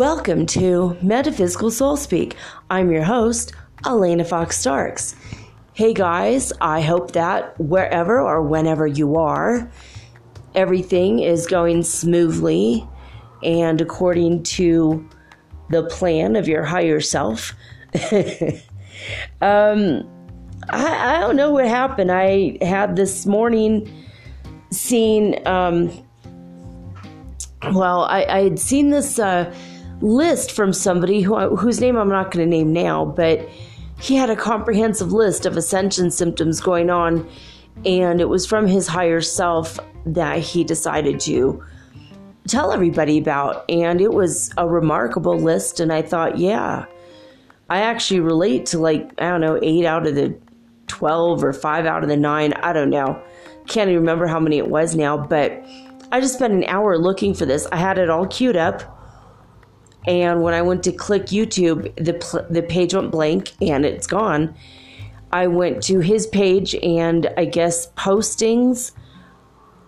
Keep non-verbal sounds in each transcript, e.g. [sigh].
Welcome to Metaphysical Soul Speak. I'm your host, Elena Fox Starks. Hey guys, I hope that wherever or whenever you are, everything is going smoothly and according to the plan of your higher self. [laughs] um, I, I, don't know what happened. I had this morning seen, um, well, I, I, had seen this. Uh, list from somebody who, whose name I'm not going to name now, but he had a comprehensive list of ascension symptoms going on, and it was from his higher self that he decided to tell everybody about. And it was a remarkable list, and I thought, yeah, I actually relate to like, I don't know, eight out of the 12 or five out of the nine. I don't know. Can't even remember how many it was now, but I just spent an hour looking for this. I had it all queued up and when I went to click YouTube, the the page went blank and it's gone. I went to his page and I guess postings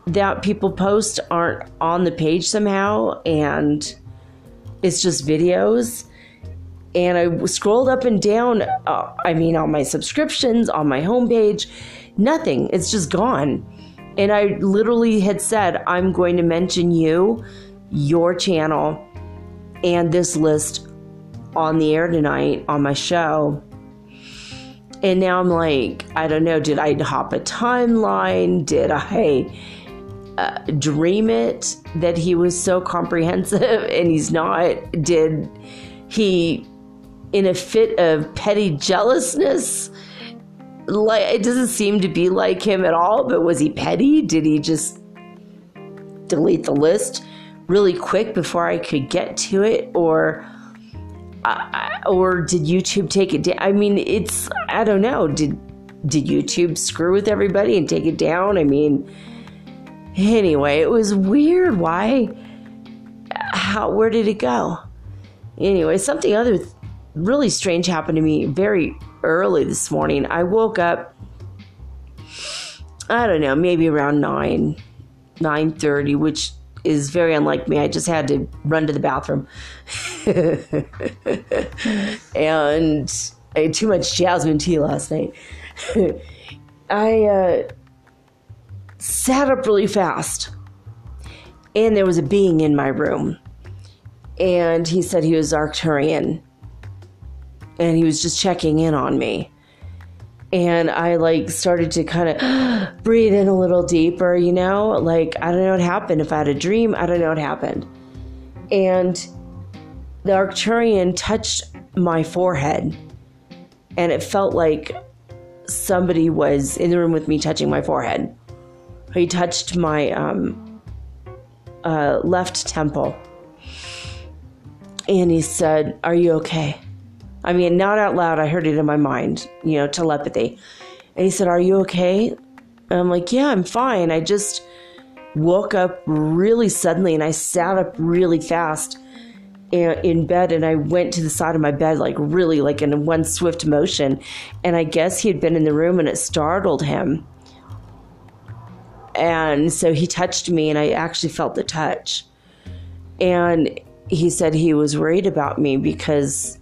that people post aren't on the page somehow. And it's just videos. And I scrolled up and down uh, I mean on my subscriptions on my homepage nothing. It's just gone. And I literally had said I'm going to mention you your channel and this list on the air tonight on my show. And now I'm like, I don't know, did I hop a timeline? Did I uh, dream it that he was so comprehensive [laughs] and he's not? Did he, in a fit of petty jealousness, like it doesn't seem to be like him at all, but was he petty? Did he just delete the list? Really quick before I could get to it, or uh, or did YouTube take it down? I mean, it's I don't know. Did did YouTube screw with everybody and take it down? I mean, anyway, it was weird. Why? How? Where did it go? Anyway, something other really strange happened to me very early this morning. I woke up. I don't know, maybe around nine, nine thirty, which is very unlike me. I just had to run to the bathroom. [laughs] and I had too much jasmine tea last night. [laughs] I uh, sat up really fast, and there was a being in my room. And he said he was Arcturian, and he was just checking in on me and I like started to kind of [gasps] breathe in a little deeper, you know, like I don't know what happened. If I had a dream, I don't know what happened. And the Arcturian touched my forehead, and it felt like somebody was in the room with me touching my forehead. He touched my um, uh, left temple, and he said, Are you okay? I mean, not out loud, I heard it in my mind, you know, telepathy. And he said, Are you okay? And I'm like, Yeah, I'm fine. I just woke up really suddenly and I sat up really fast eh, in bed and I went to the side of my bed, like really, like in one swift motion. And I guess he had been in the room and it startled him. And so he touched me and I actually felt the touch. And he said he was worried about me because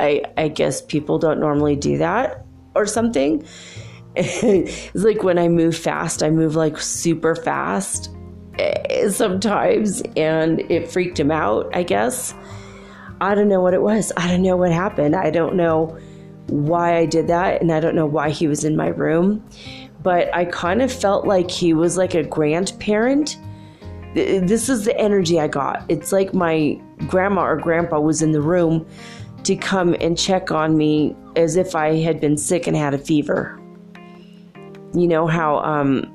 I, I guess people don't normally do that or something. [laughs] it's like when I move fast, I move like super fast eh, sometimes, and it freaked him out, I guess. I don't know what it was. I don't know what happened. I don't know why I did that, and I don't know why he was in my room. But I kind of felt like he was like a grandparent. This is the energy I got. It's like my grandma or grandpa was in the room to come and check on me as if I had been sick and had a fever. You know how um,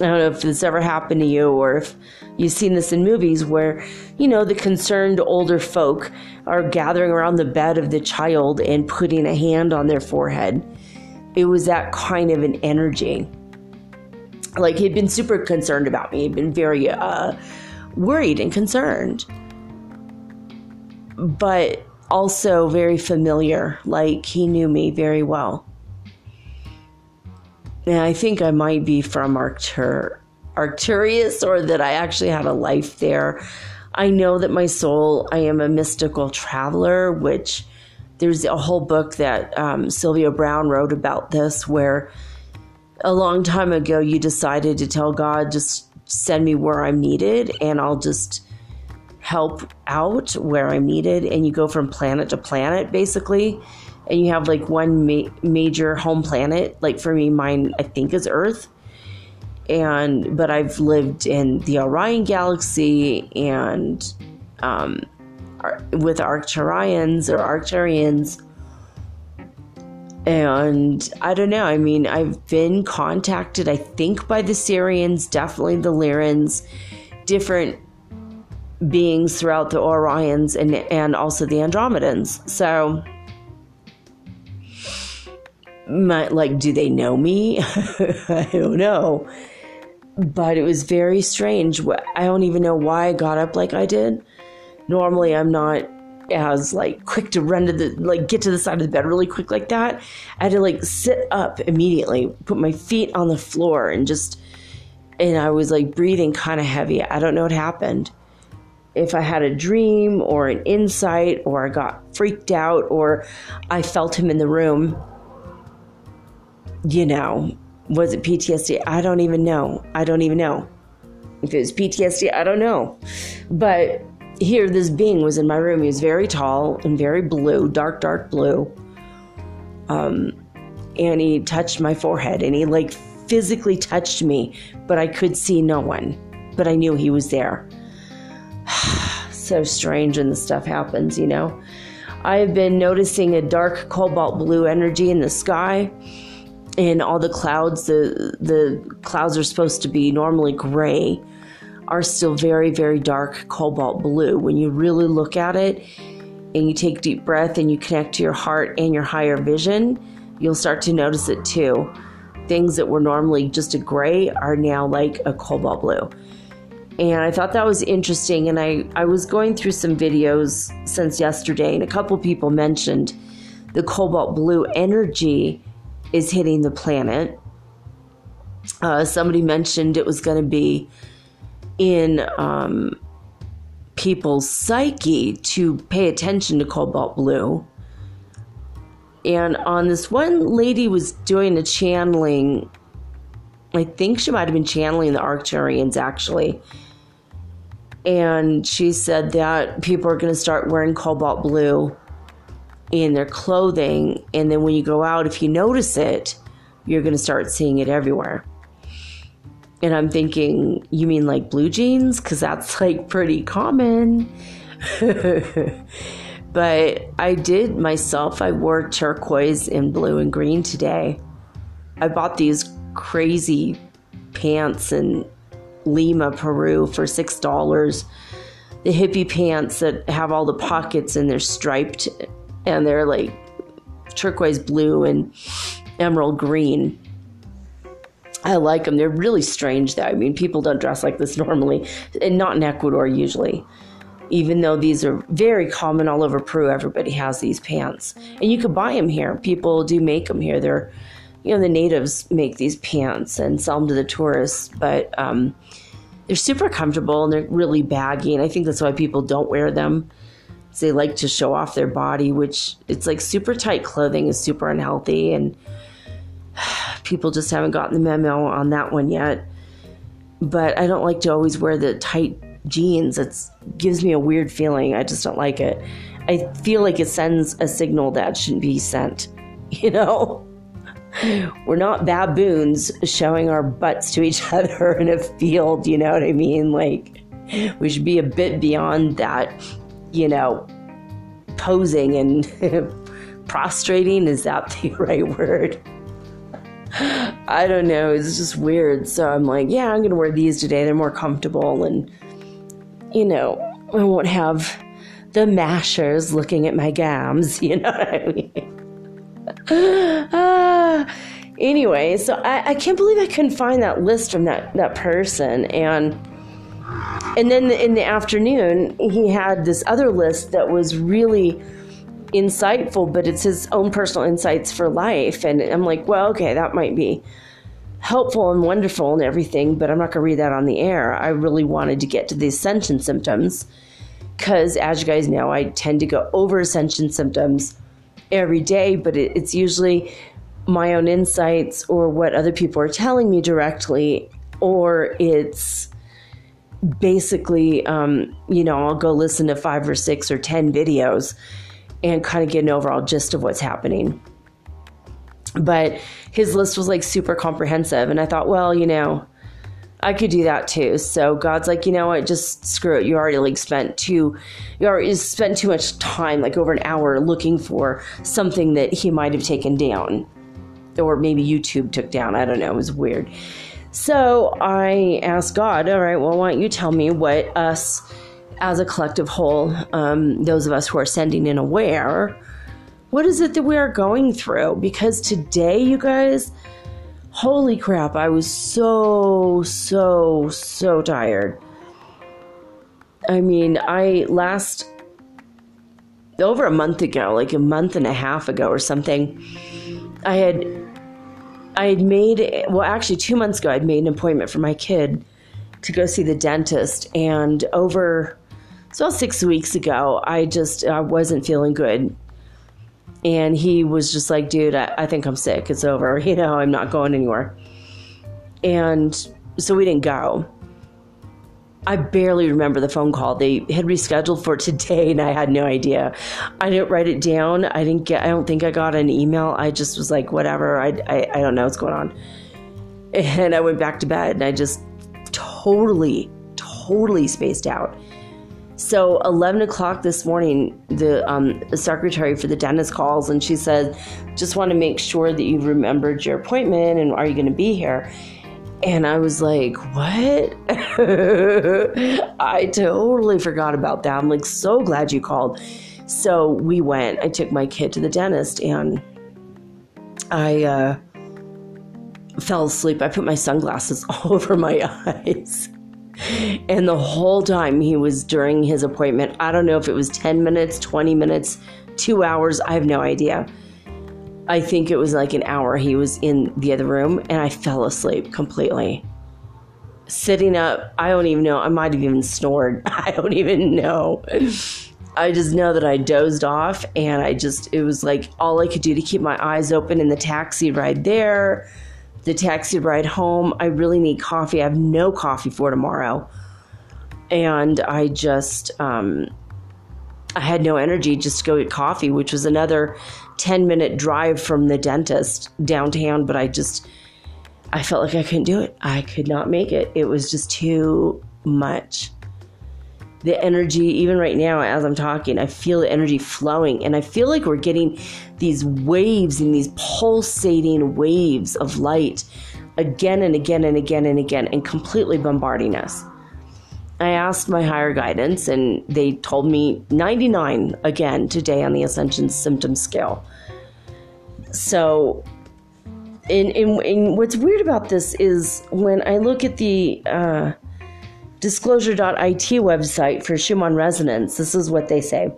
I don't know if this ever happened to you or if you've seen this in movies where, you know, the concerned older folk are gathering around the bed of the child and putting a hand on their forehead. It was that kind of an energy. Like he'd been super concerned about me, he'd been very uh, worried and concerned, but also very familiar. Like he knew me very well. And I think I might be from Arctur- Arcturus or that I actually had a life there. I know that my soul, I am a mystical traveler, which there's a whole book that um, Sylvia Browne wrote about this, where a long time ago you decided to tell God, just send me where I'm needed and I'll just help out where I'm needed. And you go from planet to planet basically and you have like one ma- major home planet. Like for me, mine I think is Earth, and but I've lived in the Orion Galaxy and um, with Arcturians or Arcturians. And I don't know. I mean, I've been contacted, I think, by the Sirians, definitely the Lyrans, different beings throughout the Orions and and also the Andromedans. So my, like, do they know me? [laughs] I don't know. But it was very strange. I don't even know why I got up like I did. Normally, I'm not as like quick to run to the like get to the side of the bed really quick like that. I had to like sit up immediately, put my feet on the floor, and just and I was like breathing kind of heavy. I don't know what happened. If I had a dream or an insight, or I got freaked out, or I felt him in the room you know, was it PTSD? I don't even know. I don't even know. If it was PTSD, I don't know. But here, this being was in my room. He was very tall and very blue, dark, dark blue. Um, and he touched my forehead and he like physically touched me, but I could see no one. But I knew he was there. [sighs] so strange when this stuff happens, you know. I have been noticing a dark cobalt blue energy in the sky and all the clouds the the clouds are supposed to be normally gray are still very very dark cobalt blue. When you really look at it and you take deep breath and you connect to your heart and your higher vision you'll start to notice it too. Things that were normally just a gray are now like a cobalt blue and I thought that was interesting. And I, I was going through some videos since yesterday, and a couple people mentioned the cobalt blue energy is hitting the planet. Uh, somebody mentioned it was going to be in um, people's psyche to pay attention to cobalt blue. And on this one lady was doing a channeling. I think she might have been channeling the Arcturians actually. And she said that people are going to start wearing cobalt blue in their clothing. And then when you go out, if you notice it, you're going to start seeing it everywhere. And I'm thinking, you mean like blue jeans? Because that's like pretty common. [laughs] but I did myself, I wore turquoise and blue and green today. I bought these crazy pants in Lima, Peru for $6. The hippie pants that have all the pockets and they're striped and they're like turquoise blue and emerald green. I like them. They're really strange, though. I mean, people don't dress like this [laughs] normally, and not in Ecuador usually. Even though these are very common all over Peru, everybody has these pants, and you could buy them here. People do make them here. They're, you know, the natives make these pants and sell them to the tourists, but um, they're super comfortable and they're really baggy, and I think that's why people don't wear them they like to show off their body, which it's like super tight clothing is super unhealthy, and [sighs] people just haven't gotten the memo on that one yet. But I don't like to always wear the tight jeans. It gives me a weird feeling. I just don't like it. I feel like it sends a signal that shouldn't be sent. [laughs] You know, we're not baboons showing our butts to each [laughs] other in a field. You know what I mean? Like we should be a bit beyond that you know, posing and [laughs] prostrating. Is that [laughs] the right word? I don't know. It's just weird. So I'm like, yeah, I'm going to wear these today. They're more comfortable and, you know, I won't have the mashers looking at my gams. You know what I mean? Uh, [gasps] anyway, so I, I can't believe I couldn't find that list from that, that person. And and then in the afternoon, he had this other list that was really insightful, but it's his own personal insights for life. And I'm like, well, okay, that might be helpful and wonderful and everything, but I'm not going to read that on the air. I really wanted to get to the ascension symptoms because, as you guys know, I tend to go over ascension symptoms every day, but it, it's usually my own insights or what other people are telling me directly, or it's basically, um, you know, I'll go listen to five or six or 10 videos and kind of get an overall gist of what's happening. But his list was like super comprehensive. And I thought, well, you know, I could do that too. So God's like, you know what, just screw it. You already like spent too, you already spent too much time, like over an hour, looking for something that he might have taken down, or maybe YouTube took down. I don't know. It was weird. So I asked God, all right, well, why don't you tell me what us as a collective whole, um, those of us who are sending and aware, what is it that we are going through? Because today, you guys, holy crap, I was so, so, so tired. I mean, I last over a month ago, like a month and a half ago or something, I had I had made well actually 2 months ago I'd made an appointment for my kid to go see the dentist and over so 6 weeks ago I just I wasn't feeling good and he was just like, dude, I, I think I'm sick. It's over. [laughs] You know, I'm not going anywhere. And so we didn't go. I barely remember the phone call. They had rescheduled for [laughs] today and I had no idea. I didn't write it down. I didn't get, I don't think I got an email. I just was like, whatever. I, I, I don't know what's going on. [laughs] And I went back to bed and I just totally, totally spaced out. So 11 o'clock this morning, the, um, secretary for the dentist calls and she said, "Just want to make sure that you remembered your appointment and are you going to be here?" And I was like, "What?" [laughs] I totally forgot about that. I'm like, so glad you called. So we went. I took my kid to the dentist and I uh, fell asleep. I put my sunglasses [laughs] all over my [laughs] eyes. And the whole time he was during his appointment, I don't know if it was 10 minutes, 20 minutes, two hours, I have no idea. I think it was like an hour he was in the other room and I fell asleep completely. Sitting up, I don't even know, I might have even snored. [laughs] I don't even know. I just know that I dozed off and I just, it was like all I could do to keep my eyes open in the taxi ride there the taxi ride home. I really need coffee. I have no coffee for tomorrow. And I just, um, I had no energy just to go get coffee, which was another 10 minute drive from the dentist downtown. But I just, I felt like I couldn't do it. I could not make it. It was just too much the energy, even right now as I'm talking, I feel the energy flowing. And I feel like we're getting these waves and these pulsating waves of light again and again and again and again and completely bombarding us. I asked my higher guidance and they told me 99 again today on the Ascension Symptom Scale. So, in, in what's weird about this is when I look at the uh, Disclosure.it website for Schumann resonance, this is what they say.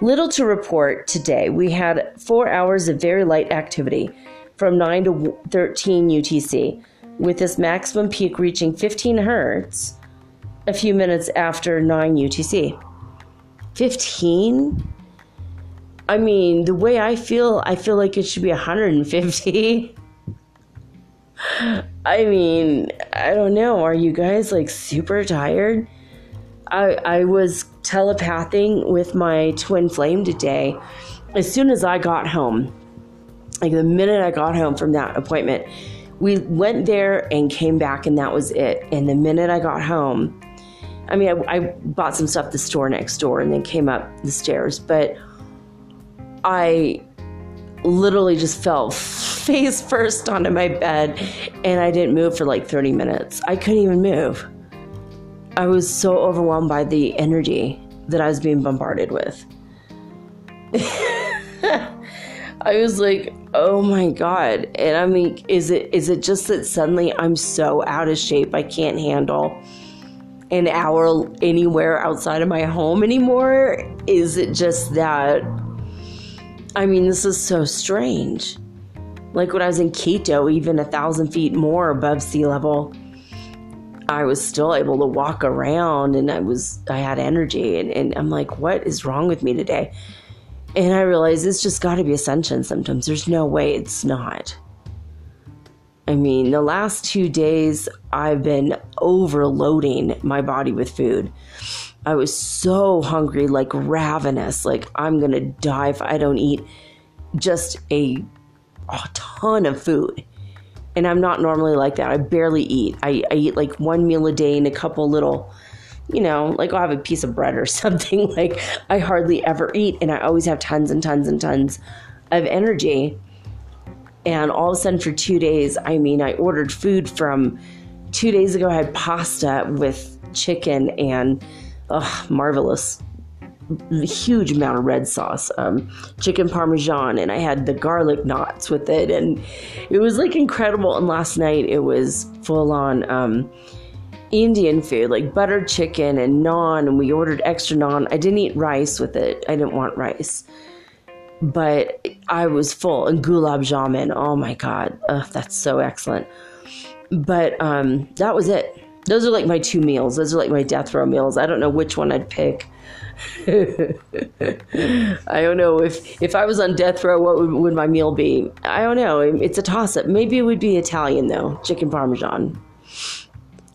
Little to report today. We had four hours of very light activity from 9 to 13 UTC, with this maximum peak reaching 15 hertz a few minutes after 9 UTC. 15? I mean, the way I feel, I feel like it should be 150. [laughs] I mean, I don't know. Are you guys like super tired? I I was telepathing with my twin flame today. As soon as I got home, like the minute I got home from that appointment, we went there and came back, and that was it. And the minute I got home, I mean, I, I bought some stuff at the store next door and then came up the stairs, but I literally just fell [laughs] face first onto my bed and I didn't move for like 30 minutes. I couldn't even move. I was so overwhelmed by the energy that I was being bombarded with. [laughs] I was like, "Oh my god." And I mean, is it is it just that suddenly I'm so out of shape I can't handle an hour anywhere outside of my home anymore? Is it just that I mean, this is so strange. Like when I was in Quito, even a thousand feet more above sea level, I was still able to walk around and I was I had energy and, and I'm like, what is wrong with me today? And I realized it's just gotta be ascension symptoms. There's no way it's not. I mean, the last two days I've been overloading my body with food. I was so hungry, like ravenous, like I'm gonna die if I don't eat just a, a ton of food. And I'm not normally like that. I barely eat. I, I eat like one meal a day and a couple little, you know, like I'll have a piece of bread or [laughs] something. Like I hardly ever eat, and I always have tons and tons and tons of energy. And all of a sudden, for two days, I mean, I ordered food from two days ago. I had pasta with chicken and oh, marvelous huge amount of red sauce, um, chicken parmesan, and I had the garlic knots with it, and it was like incredible. And last night it was full on um, Indian food, like buttered chicken and naan, and we ordered extra naan. I didn't eat rice with it; I didn't want rice, but I was full. And gulab jamun, oh my god, Ugh, that's so excellent. But um, that was it. Those are like my two meals. Those are like my death row meals. I don't know which one I'd pick. [laughs] I don't know if if I was on death row, what would, would my meal be? I don't know. It's a toss up. Maybe it would be Italian though, chicken parmesan.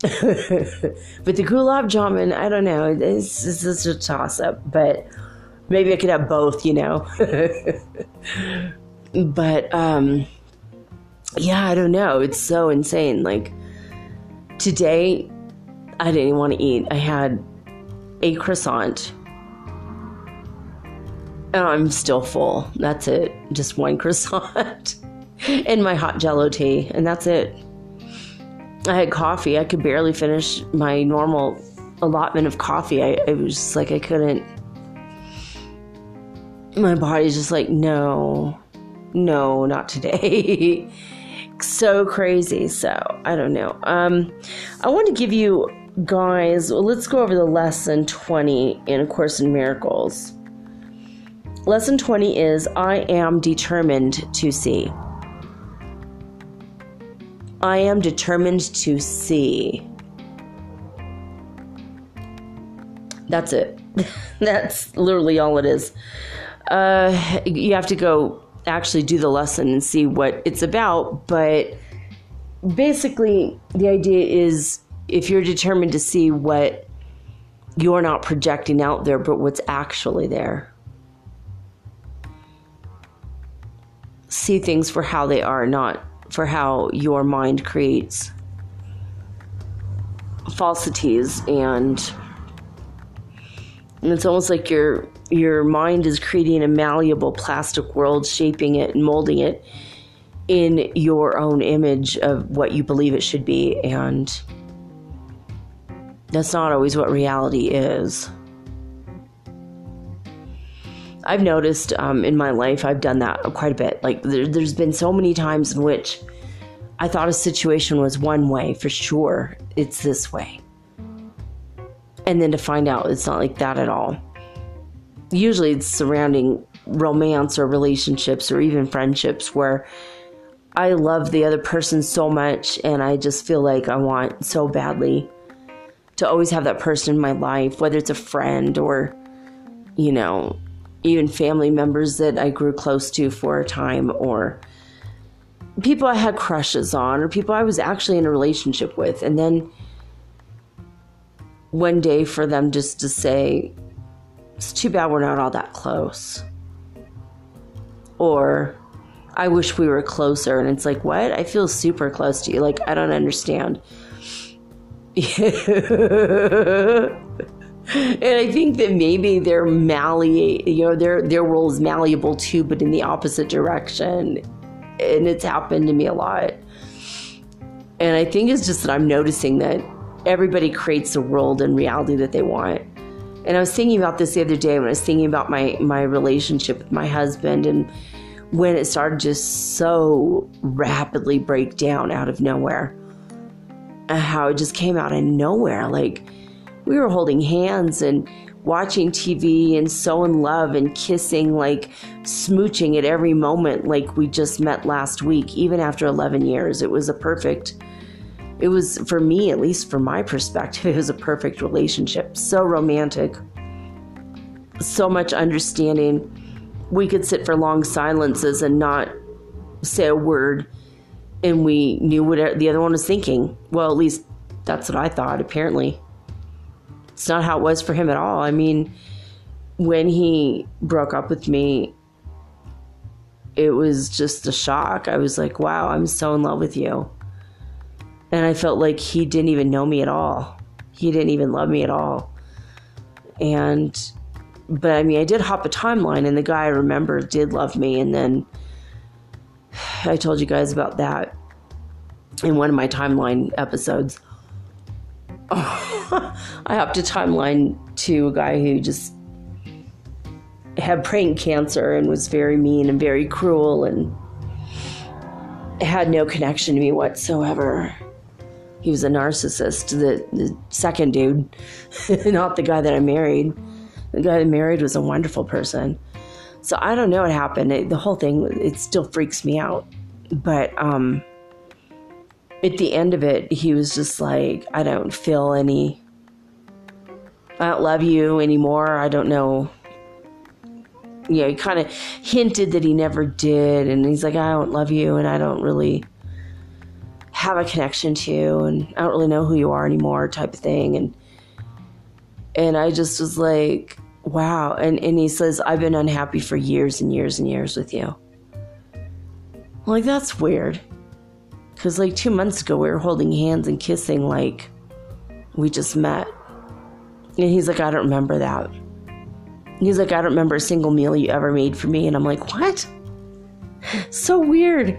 [laughs] but the gulab jamun, I don't know. It's, it's just a toss up. But maybe I could have both, you know. [laughs] but um, yeah, I don't know. It's so insane. Like Today, I didn't even want to eat. I had a croissant. And I'm still full. That's it. Just one [laughs] croissant and my hot jello tea. And that's it. I had coffee. I could barely finish my normal allotment of coffee. I was just like I couldn't. My body's just like, no, no, not today. [laughs] so crazy. So I don't know. Um, I want to give you guys. Well, let's go over the lesson twenty in A Course in Miracles. Lesson twenty is I am determined to see. I am determined to see. That's it. [laughs] That's literally all it is. Uh, you have to go actually do the lesson and see what it's about. But basically, the idea is if you're determined to see what you're not projecting out there, but what's actually there, see things for how they are, not for how your mind creates falsities and and it's almost like you're your mind is creating a malleable plastic world, shaping it and molding it in your own image of what you believe it should be. And that's not always what reality is. I've noticed um, in my life, I've done that quite a bit. Like, there, there's been so many times in which I thought a situation was one way for sure, it's this way. And then to find out it's not like that at all usually it's surrounding romance or relationships or even friendships where I love the other person so much and I just feel like I want so badly to always have that person in my life, whether it's a friend or, you know, even family members that I grew close to for a time or people I had crushes on or people I was actually in a relationship with. And then one day for them just to say, it's too bad we're not all that close. Or, I wish we were closer. And it's like, what? I feel super close to you. Like, I don't understand. [laughs] and I think that maybe they're malleate, you know, their their role is malleable too, but in the opposite direction. And it's happened to me a lot. And I think it's just that I'm noticing that everybody creates the world and reality that they want. And I was thinking about this the other day when I was thinking about my my relationship with my husband and when it started just so rapidly break down out of nowhere. Uh, how it just came out of nowhere. Like we were holding hands and watching TV and so in love and kissing, like smooching at every moment, like we just met last week, even after 11 years. It was a perfect, it was for me, at least from my perspective, [laughs] it was a perfect relationship. So romantic, so much understanding. We could sit for long silences and not say a word, and we knew what the other one was thinking. Well, at least that's what I thought, apparently. It's not how it was for him at all. I mean, when he broke up with me, it was just a shock. I was like, wow, I'm so in love with you. And I felt like he didn't even know me at all. He didn't even love me at all. And, but I mean, I did hop a timeline, and the guy I remember did love me. And then I told you guys about that in one of my timeline episodes. [laughs] I hopped a timeline to a guy who just had brain cancer and was very mean and very cruel and had no connection to me whatsoever. He was a narcissist, the, the second dude, [laughs] not the guy that I married. The guy I married was a wonderful person. So I don't know what happened. It, the whole thing, it still freaks me out. But, um, at the end of it, he was just like, I don't feel any, I don't love you anymore. I don't know. You know, he kind of hinted that he never did. And he's like, I don't love you and I don't really have a connection to and I don't really know who you are anymore type of thing. And, and I just was like, wow. And, and he says, I've been unhappy for years and years and years with you. I'm like, that's weird. Because, like, two months ago, we were holding hands and kissing like we just met. And he's like, I don't remember that. he's like, I don't remember a single meal you ever made for me. And I'm like, what? [laughs] so weird.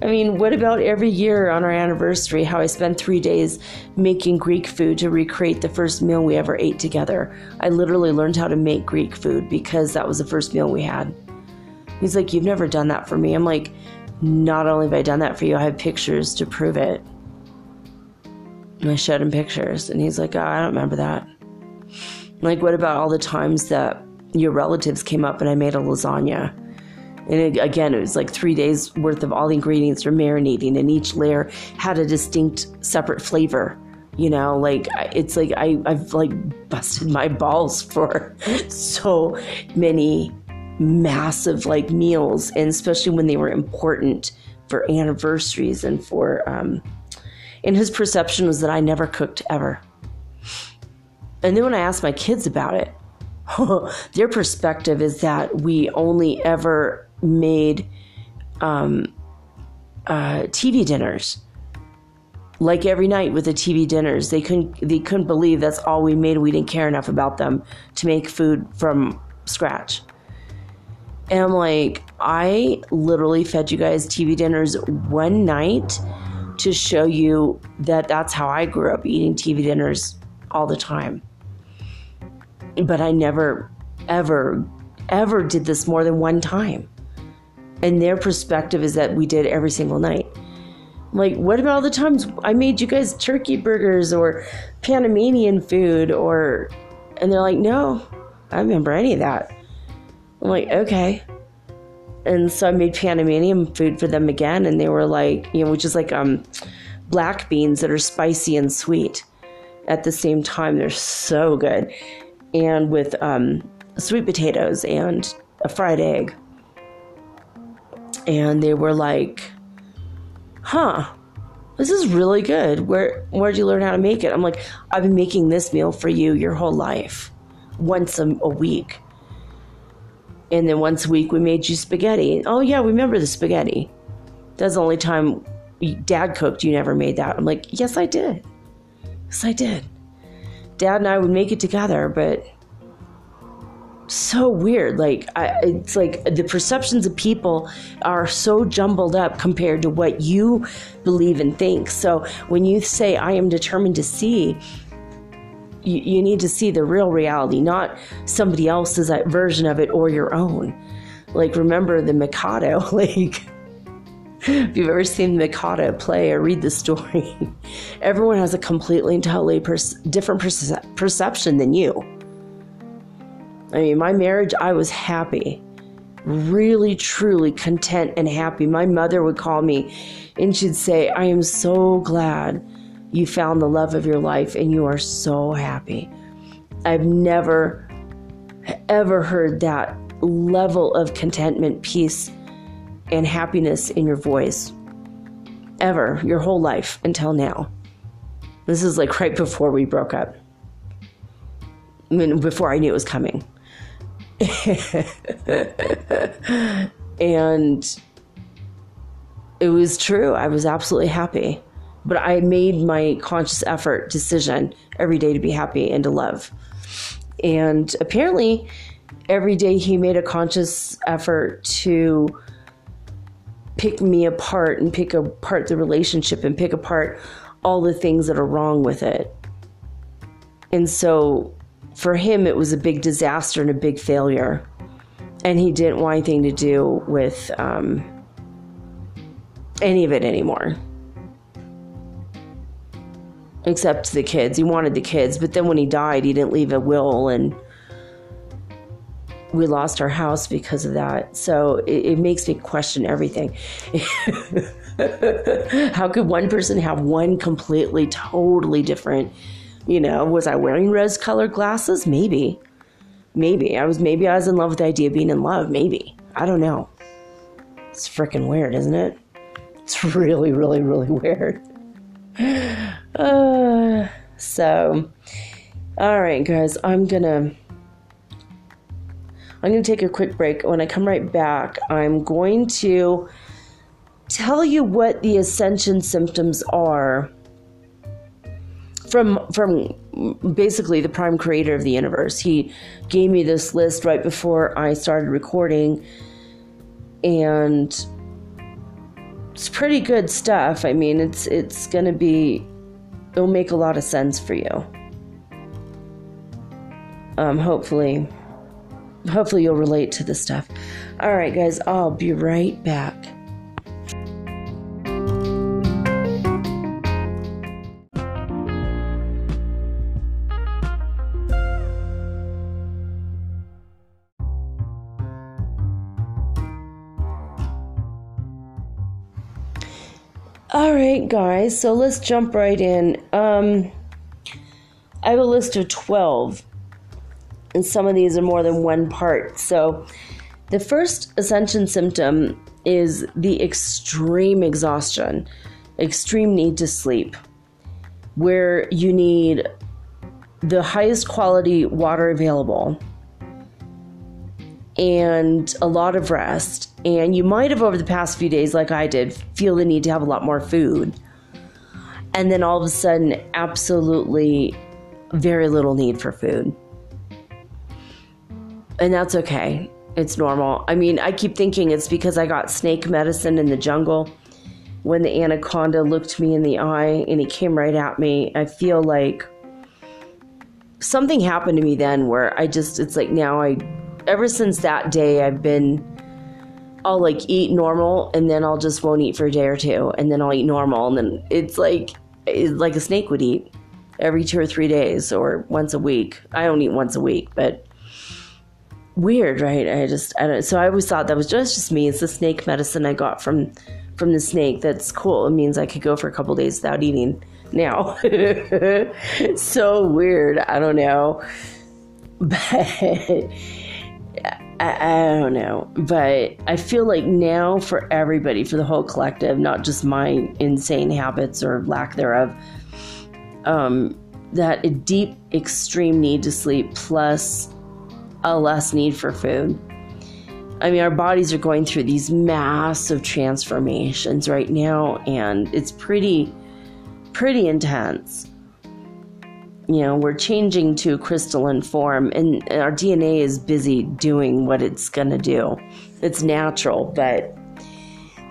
I mean, what about every year on our anniversary, how I spent three days making Greek food to recreate the first meal we ever ate together? I literally learned how to make Greek food because that was the first meal we had. He's like, You've never done that for me. I'm like, not only have I done that for you, I have pictures to prove it. And I showed him pictures, and he's like, oh, I don't remember that. like, what about all the times that your relatives came up and I made a lasagna? And it, again, it was like three days worth of all the ingredients were marinating, and each layer had a distinct, separate flavor. You know, like it's like I, I've like busted my balls [laughs] for so many massive like meals, and especially when they were important for anniversaries and for. Um, and his perception was that I never cooked ever. And then when I asked my kids about it, [laughs] their perspective is that we only ever made um, uh, TV dinners. Like every night with the TV dinners, they couldn't they couldn't believe that's all we made. We didn't care enough about them to make food from scratch. And I'm like, I literally fed you guys TV dinners one night to show you that that's how I grew up eating TV dinners all the time. But I never, ever, ever did this more than one time. And their perspective is that we did every single night. like, what about all the times I made you guys turkey burgers or Panamanian food or, and they're like, no, I remember any of that. I'm like, okay. And so I made Panamanian food for them again, and they were like, you know, which is like um, black beans that are spicy and sweet at the same time. They're so good. And with um, sweet potatoes and a fried egg. And they were like, huh, this is really good. Where where'd you learn how to make it? I'm like, I've been making this meal for you your whole life, once a, a week. And then once a week we made you spaghetti. Oh yeah, remember the spaghetti. That's the only time dad cooked you never made that. I'm like, yes, I did. Yes, I did. Dad and I would make it together, but so weird. Like, I, it's like the perceptions of people are so jumbled up compared to what you believe and think. So when you say, I am determined to see, you, you need to see the real reality, not somebody else's uh, version of it or your own. Like, remember the Mikado, [laughs] like, if you've ever seen the Mikado play or read the story, [laughs] everyone has a completely and totally different perce- perception than you. I mean, my marriage, I was happy, really, truly content and happy. My mother would call me and she'd say, I am so glad you found the love of your life and you are so happy. I've never, ever heard that level of contentment, peace, and happiness in your voice ever, your whole life until now. This is like right before we broke up. I mean, before I knew it was coming. [laughs] and it was true. I was absolutely happy. But I made my conscious effort decision every day to be happy and to love. And apparently, every day he made a conscious effort to pick me apart and pick apart the relationship and pick apart all the things that are wrong with it. And so for him, it was a big disaster and a big failure. And he didn't want anything to do with um, any of it anymore. Except the kids. He wanted the kids. But then when he died, he didn't leave a will and we lost our house because of that. So it, it makes me question everything. [laughs] How could one person have one completely, totally different you know, was I wearing rose colored glasses? Maybe. Maybe. I was maybe I was in love with the idea of being in love. Maybe. I don't know. It's freaking weird, isn't it? It's [laughs] really, really, really weird. [sighs] Uh, so, all right, guys, I'm gonna. I'm going to take a quick break. When I come right back, I'm going to tell you what the ascension symptoms are from from basically the prime creator of the universe. He gave me this list right before I started recording, and it's pretty good stuff. I mean, it's it's gonna be it'll make a lot of sense for you. Um, hopefully, hopefully you'll relate to the stuff. All right, guys, I'll be right back. All right, guys, so let's jump right in. Um, I have a list of 12, and some of these are more than one part. So, the first ascension symptom is the extreme exhaustion, extreme need to sleep, where you need the highest quality water available and a lot of rest. And you might have, over the past few days, like I did, feel the need to have a lot more food. And then all of a sudden, absolutely very little need for food. And that's okay. It's normal. I mean, I keep thinking it's because I got snake medicine in the jungle. When the anaconda looked me in the eye and he came right at me, I feel like something happened to me then where I just, it's like now I ever since that day, I've been, I'll like eat normal and then I'll just won't eat for a day or two and then I'll eat normal and then it's like, it's like a snake would eat every two or three days or once a week. I don't eat once a week, but weird, right? I just, I don't, so I always thought that was just, just me. It's the snake medicine I got from, from the snake. That's cool. It means I could go for a couple days without eating now. it's [laughs] so weird. I don't know. [laughs] But I, I, don't know, but I feel like now for everybody, for the whole collective, not just my insane habits or lack thereof, um, that a deep, extreme need to sleep plus a less need for food. I mean, our bodies are going through these massive transformations right now, and it's pretty, pretty intense. You know, we're changing to crystalline form, and our DNA is busy doing what it's going to do. It's natural, but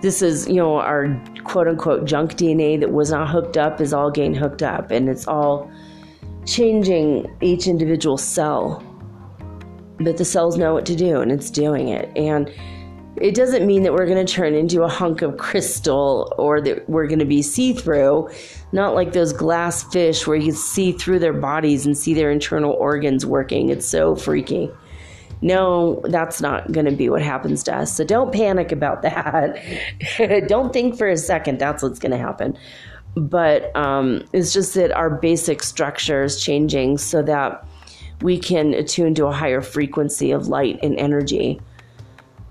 this is, you know, our quote unquote junk DNA that was not hooked up is all getting hooked up, and it's all changing each individual cell. But the cells know what to do, and it's doing it. And it doesn't mean that we're going to turn into a hunk of crystal or that we're going to be see through. Not like those glass fish where you can see through their bodies and see their internal organs working. It's so freaky. No, that's not going to be what happens to us. So don't panic about [laughs] that. don't think for a second that's what's going to happen. But um, it's just that our basic structure is changing so that we can attune to a higher frequency of light and energy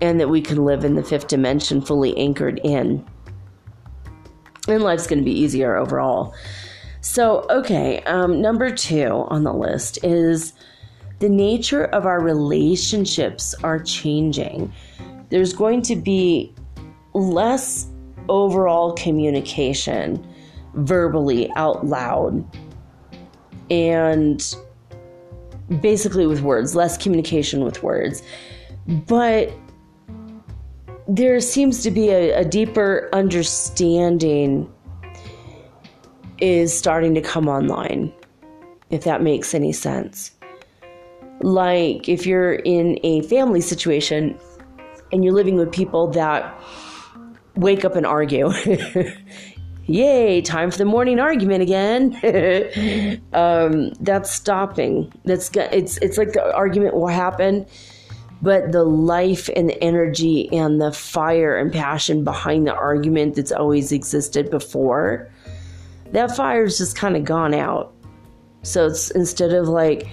and that we can live in the fifth dimension fully anchored in. And life's going to be easier overall. So, okay, um, number two on the list is the nature of our relationships are changing. There's going to be less overall communication verbally out loud and basically with words, less communication with words. But there seems to be a, a deeper understanding is starting to come online, if that makes any sense. Like if you're in a family situation and you're living with people that wake up and argue. [laughs] Yay, time for the morning argument again. [laughs] um, that's stopping. That's it's it's like the argument will happen but the life and the energy and the fire and passion behind the argument that's always existed before, that fire's just kind of gone out. So it's instead of like,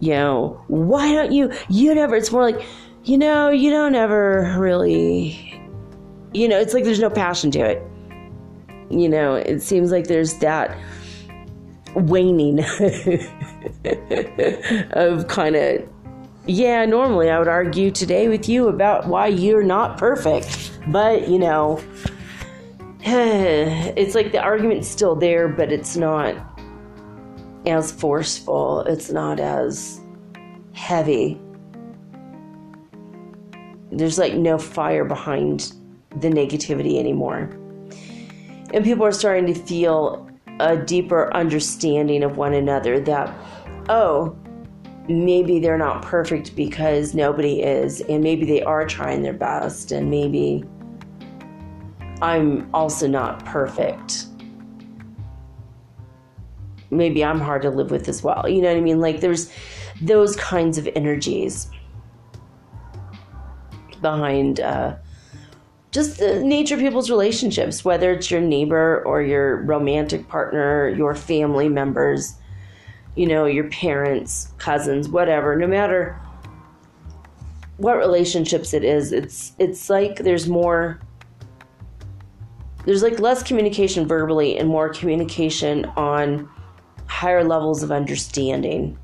you know, why don't you, you never, it's more like, you know, you don't ever really, you know, it's like there's no passion to it. You know, it seems like there's that waning [laughs] of kind of yeah, normally I would argue today with you about why you're not perfect. But, you know, [sighs] it's like the argument's still there, but it's not as forceful, it's not as heavy. There's like no fire behind the negativity anymore. And people are starting to feel a deeper understanding of one another that, oh, maybe they're not perfect because nobody is, and maybe they are trying their best, and maybe I'm also not perfect. Maybe I'm hard to live with as well. You know what I mean? Like there's those kinds of energies behind uh, just the nature of people's relationships, whether it's your neighbor or your romantic partner, your family members you know, your parents, cousins, whatever, no matter what relationships it is, it's it's like there's more there's like less communication verbally and more communication on higher levels of understanding.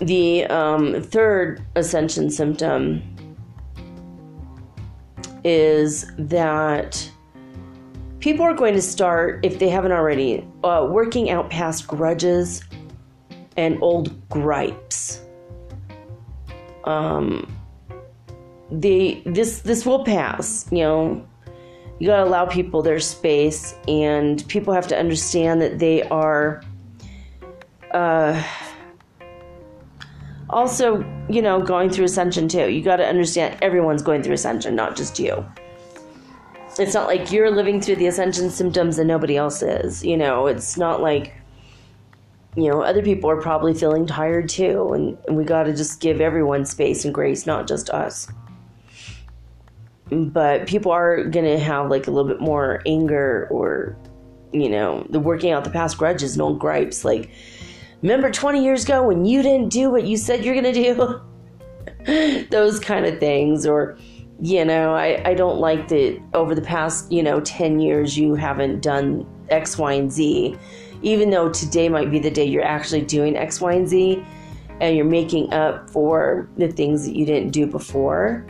The um, third ascension symptom is that people are going to start, if they haven't already, uh, working out past grudges and old gripes. Um, this this will pass. You know, you gotta allow people their space, and people have to understand that they are. Uh, also, you know, going through ascension too. You got to understand everyone's going through ascension, not just you it's not like you're living through the ascension symptoms and nobody else is. You know, it's not like you know other people are probably feeling tired too, and, and we got to just give everyone space and grace, not just us. But people are gonna have like a little bit more anger or you know the working out the past grudges and old gripes like remember 20 years ago when you didn't do what you said you're gonna do [laughs] those kind of things or you know, I, I don't like that over the past, you know, 10 years you haven't done X, Y, and Z. Even though today might be the day you're actually doing X, Y, and Z and you're making up for the things that you didn't do before.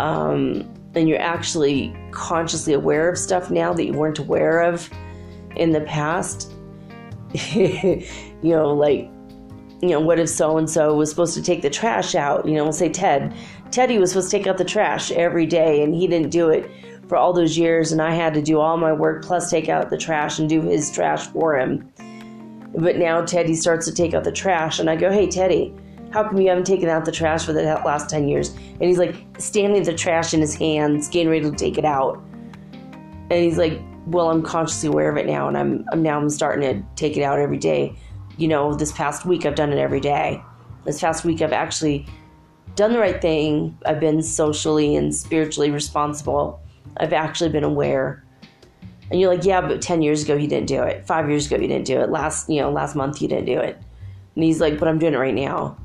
Um, and you're actually consciously aware of stuff now that you weren't aware of in the past. [laughs] you know, like, you know, what if so and so was supposed to take the trash out? You know, we'll say Ted. Teddy was supposed to take out the trash every day and he didn't do it for all those years, and I had to do all my work plus take out the trash and do his trash for him. But now Teddy starts to take out the trash, and I go, Hey, Teddy, how come you haven't taken out the trash for the last 10 years? And he's like standing the trash in his hands, getting ready to take it out. And he's like, Well, I'm consciously aware of it now, and I'm, I'm now I'm starting to take it out every day. You know, this past week I've done it every day. This past week I've actually done the right thing. I've been socially and spiritually responsible. I've actually been aware. And you're like, yeah, but 10 years ago he didn't do it. Five years ago he didn't do it. Last, you know, last month he didn't do it. And he's like, but I'm doing it right now.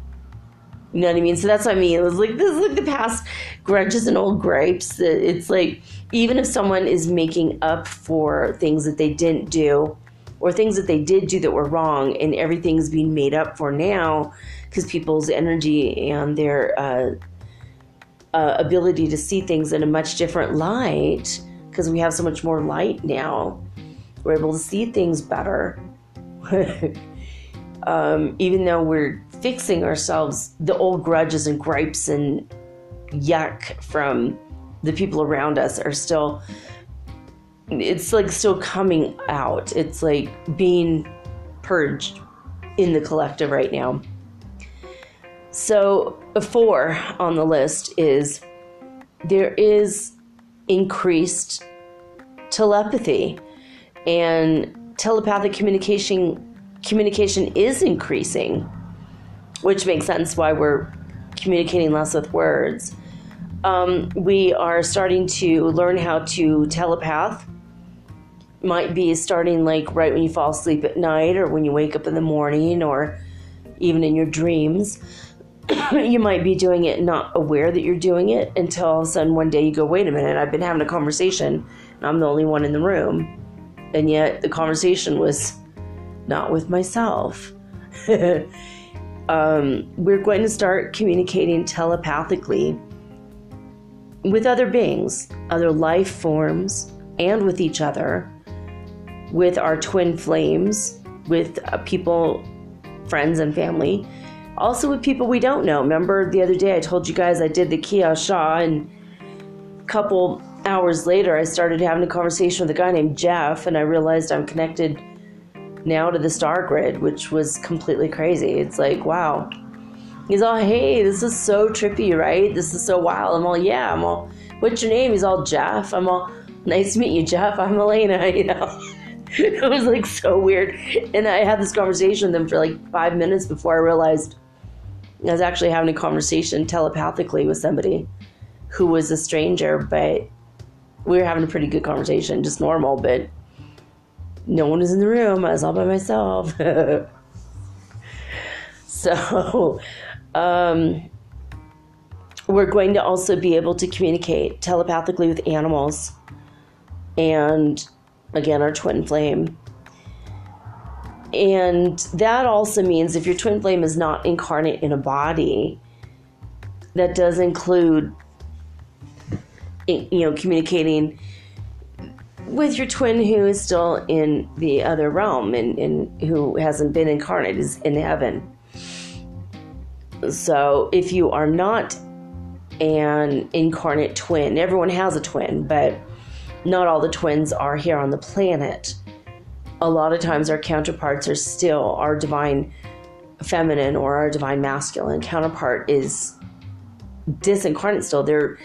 You know what I mean? So that's what I mean. It was like this is like the past grudges and old gripes. It's like even if someone is making up for things that they didn't do or things that they did do that were wrong and everything's being made up for now because people's energy and their uh, uh, ability to see things in a much different light because we have so much more light now. We're able to see things better. [laughs] um, even though we're fixing ourselves, the old grudges and gripes and yuck from the people around us are still, it's like still coming out. It's like being purged in the collective right now. So, four on the list is there is increased telepathy and telepathic communication communication is increasing which makes sense why we're communicating less with words. Um, we are starting to learn how to telepath. Might be starting like right when you fall asleep at night or when you wake up in the morning or even in your dreams [laughs] you might be doing it not aware that you're doing it until all of a sudden one day you go, wait a minute, I've been having a conversation and I'm the only one in the room. And yet the conversation was not with myself. [laughs] um, we're going to start communicating telepathically with other beings, other life forms, and with each other, with our twin flames, with uh, people, friends, and family also with people we don't know. Remember the other day I told you guys I did the Kia Shaw and a couple hours later I started having a conversation with a guy named Jeff, and I realized I'm connected now to the star grid, which was completely crazy. It's like, wow. He's all, hey, this is so trippy, right? This is so wild. I'm all, yeah. I'm all, what's your name? He's all, Jeff. I'm all, nice to meet you, Jeff. I'm Elena, [laughs] you know. [laughs] it was like so weird. And I had this conversation with him for like five minutes before I realized I was actually having a conversation telepathically with somebody who was a stranger, but we were having a pretty good conversation, just normal, but no one was in the room. I was all by myself. [laughs] so, um, we're going to also be able to communicate telepathically with animals and again our twin flame and that also means if your twin flame is not incarnate in a body, that does include, you know, communicating with your twin who is still in the other realm and, and who hasn't been incarnate, is in heaven. So if you are not an incarnate twin, everyone has a twin, but not all the twins are here on the planet a lot of times our counterparts are still our divine feminine or our divine masculine counterpart is disincarnate still. They're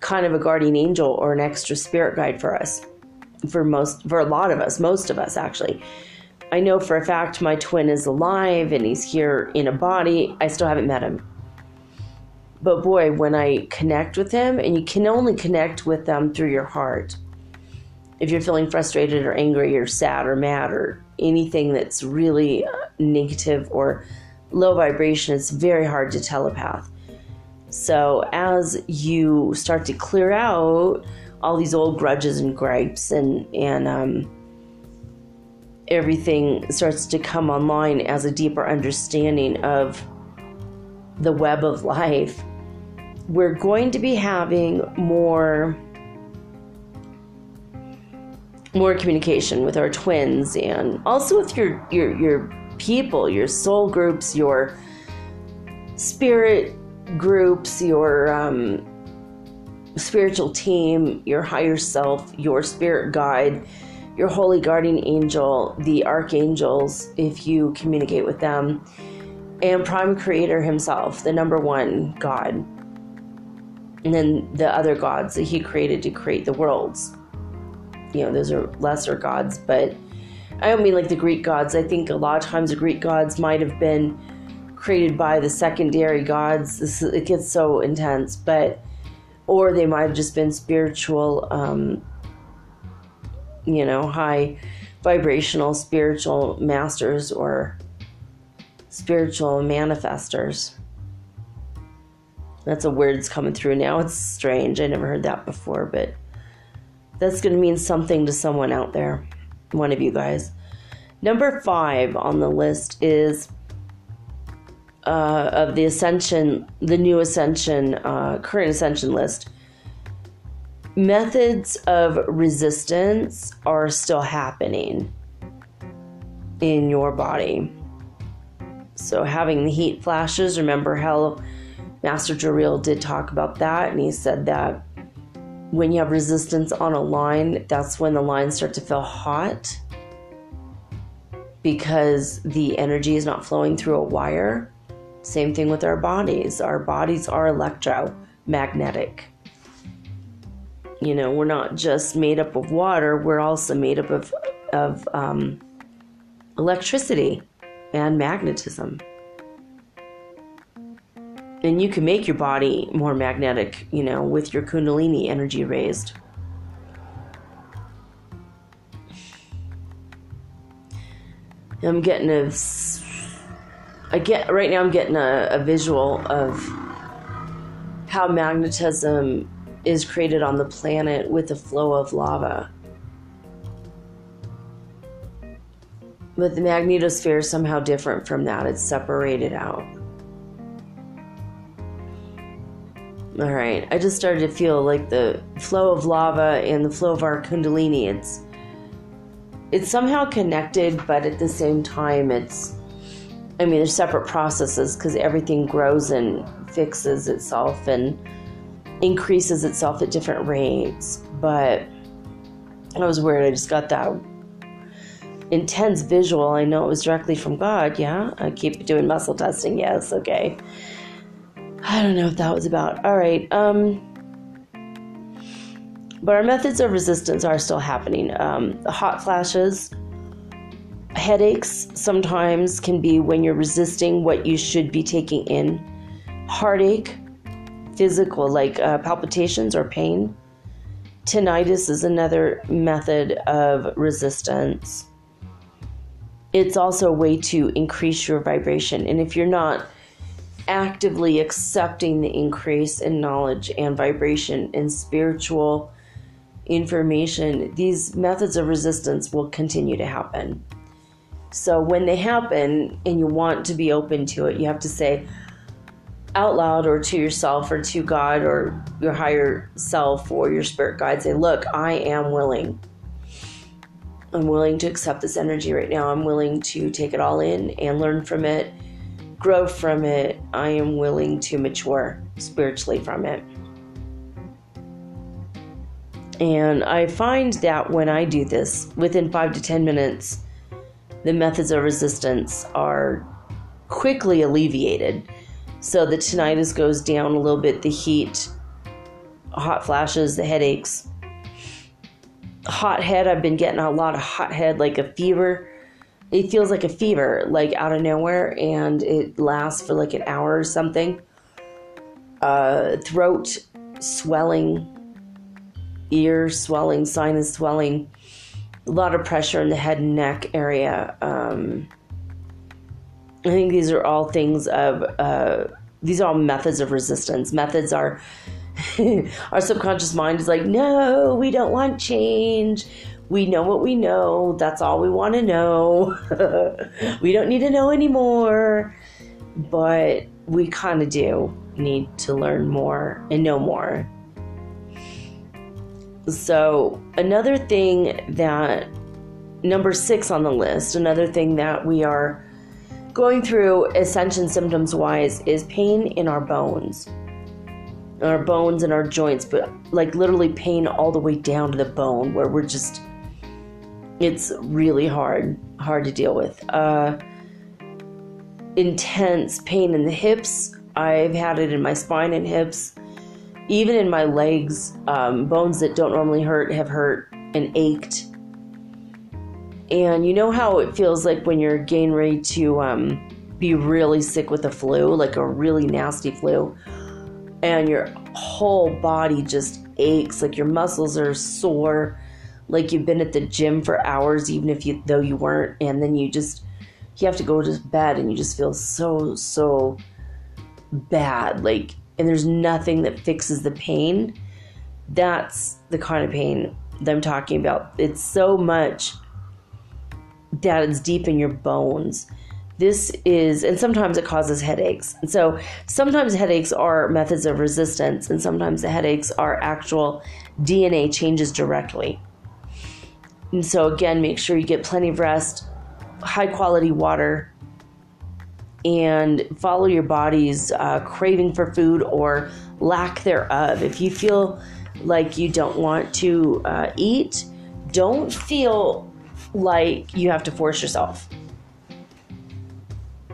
kind of a guardian angel or an extra spirit guide for us. For most, for a lot of us, most of us actually. I know for a fact my twin is alive and he's here in a body. I still haven't met him. But boy, when I connect with him, and you can only connect with them through your heart if you're feeling frustrated or angry or sad or mad or anything that's really uh, negative or low vibration, it's very hard to telepath. So, as you start to clear out all these old grudges and gripes, and and um, everything starts to come online as a deeper understanding of the web of life, we're going to be having more more communication with our twins and also with your your your people, your soul groups, your spirit groups, your um, spiritual team, your higher self, your spirit guide, your holy guardian angel, the archangels, if you communicate with them, and prime creator himself, the number one God. And then the other gods that he created to create the worlds. You know, those are lesser gods, but I don't mean like the Greek gods. I think a lot of times the Greek gods might have been created by the secondary gods. This, it gets so intense, but or they might have just been spiritual, um, you know, high vibrational spiritual masters or spiritual manifestors. That's a word that's coming through now. It's strange. I never heard that before, but that's going to mean something to someone out there one of you guys. Number five on the list is uh, of the Ascension, the new Ascension, uh, current Ascension list. Methods of resistance are still happening in your body. So, having the heat flashes, remember how Master Joriel did talk about that, and he said that when you have resistance on a line, that's when the lines start to feel hot because the energy is not flowing through a wire. Same thing with our bodies. Our bodies are electromagnetic. You know, we're not just made up of water, we're also made up of, of um, electricity and magnetism and you can make your body more magnetic, you know, with your Kundalini energy raised. I'm getting a, I get right now. I'm getting a, a visual of how magnetism is created on the planet with the flow of lava. But the magnetosphere is somehow different from that. It's separated out. All right, I just started to feel like the flow of lava and the flow of our kundalini. It's it's somehow connected, but at the same time, it's I mean, they're separate processes because everything grows and fixes itself and increases itself at different rates. But I was weird. I just got that intense visual. I know it was directly from God. Yeah, I keep doing muscle testing. Yes, okay. I don't know what that was about. All right. Um, but our methods of resistance are still happening. Um, the hot flashes, headaches sometimes can be when you're resisting what you should be taking in, heartache, physical like uh, palpitations or pain. Tinnitus is another method of resistance. It's also a way to increase your vibration. And if you're not actively accepting the increase in knowledge and vibration and spiritual information, these methods of resistance will continue to happen. So when they happen and you want to be open to it, you have to say out loud or to yourself or to God or your higher self or your spirit guide, say, Look, I am willing. I'm willing to accept this energy right now. I'm willing to take it all in and learn from it grow from it, I am willing to mature spiritually from it. And I find that when I do this, within five to 10 minutes, the methods of resistance are quickly alleviated. So the tinnitus goes down a little bit, the heat, hot flashes, the headaches. Hot head, I've been getting a lot of hot head, like a fever it feels like a fever, like out of nowhere, and it lasts for like an hour or something. Uh, throat swelling, ear swelling, sinus swelling, a lot of pressure in the head and neck area. Um, I think these are all things of, uh, these are all methods of resistance. Methods are, [laughs] our subconscious mind is like, no, we don't want change we know what we know. That's all we want to know. [laughs] we don't need to know anymore. But we kind of do need to learn more and know more. So, another thing that number six on the list, another thing that we are going through ascension symptoms wise is pain in our bones. Our bones and our joints, but like literally pain all the way down to the bone where we're just it's really hard hard to deal with. Uh intense pain in the hips. I've had it in my spine and hips, even in my legs. Um, bones that don't normally hurt have hurt and ached. And you know how it feels like when you're getting ready to um, be really sick with the flu, like a really nasty flu, and your whole body just aches, like your muscles are sore, like you've been at the gym for hours, even if you though you weren't, and then you just you have to go to bed and you just feel so so bad like and there's nothing that fixes the pain. That's the kind of pain that i'm talking about. It's so much that it's deep in your bones. This is and sometimes it causes headaches. And so sometimes headaches are methods of resistance and sometimes the headaches are actual dna changes directly and so again make sure you get plenty of rest high quality water and follow your body's uh, craving for food or lack thereof. If you feel like you don't want to uh, eat, don't feel like you have to force yourself.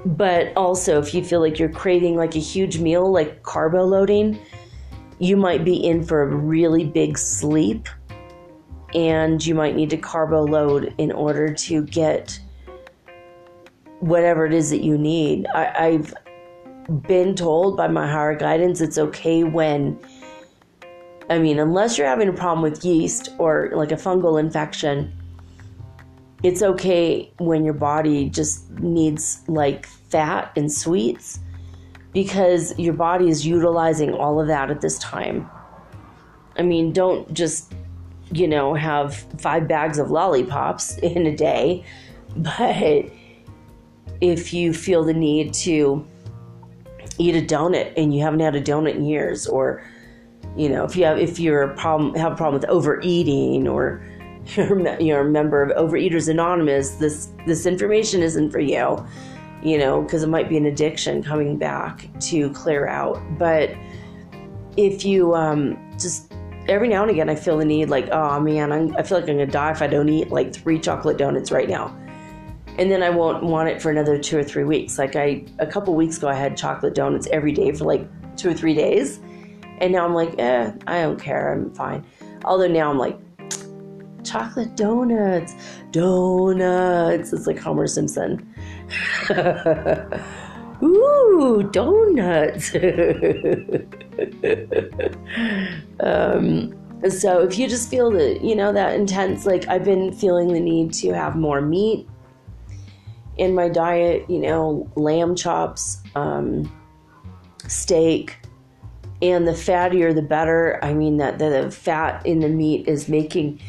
But also, if you feel like you're craving like a huge meal, like carbo loading, you might be in for a really big sleep and you might need to carbo load in order to get whatever it is that you need. I, I've been told by my higher guidance it's okay when I mean, unless you're having a problem with yeast or like a fungal infection, it's okay when your body just needs like fat and sweets because your body is utilizing all of that at this time. I mean, don't just, you know, have five bags of lollipops in a day, but if you feel the need to eat a donut and you haven't had a donut in years or you know if you have if you're a problem have a problem with overeating or [laughs] you're, you're a member of overeaters anonymous this this information isn't for you you know because it might be an addiction coming back to clear out. But if you um, just every now and again i feel the need like oh man I'm, i feel like i'm gonna die if i don't eat like three chocolate donuts right now and then I won't want it for another two or three weeks. Like I, a couple weeks ago, I had chocolate donuts every day for like two or three days, and now I'm like, eh, I don't care, I'm fine. Although now I'm like, chocolate donuts, donuts. It's like Homer Simpson. [laughs] Ooh, donuts. [laughs] [laughs] um, so if you just feel that, you know, that intense, like I've been feeling the need to have more meat in my diet, you know, lamb chops, um, steak, and the fattier the better. I mean that the fat in the meat is making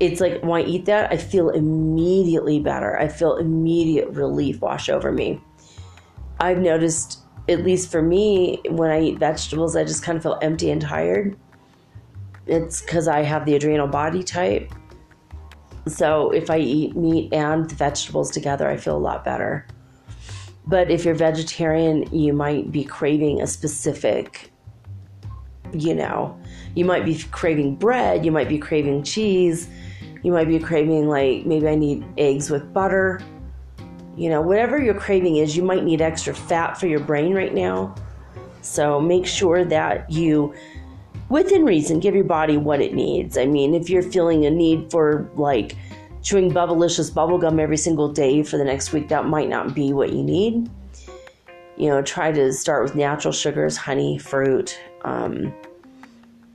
it's like when I eat that, I feel immediately better. I feel immediate relief wash over me. I've noticed, at least for me, when I eat vegetables, I just kind of feel empty and tired. It's because I have the adrenal body type. So if I eat meat and vegetables together, I feel a lot better. But if you're vegetarian, you might be craving a specific, you know, you might be craving bread, you might be craving cheese, you might be craving, like, maybe I need eggs with butter. You know, whatever your craving is, you might need extra fat for your brain right now. So make sure that you within reason, give your body what it needs. I mean, if you're feeling a need for like chewing Bubblicious bubblegum every single day for the next week, that might not be what you need. You know, try to start with natural sugars, honey, fruit. Um,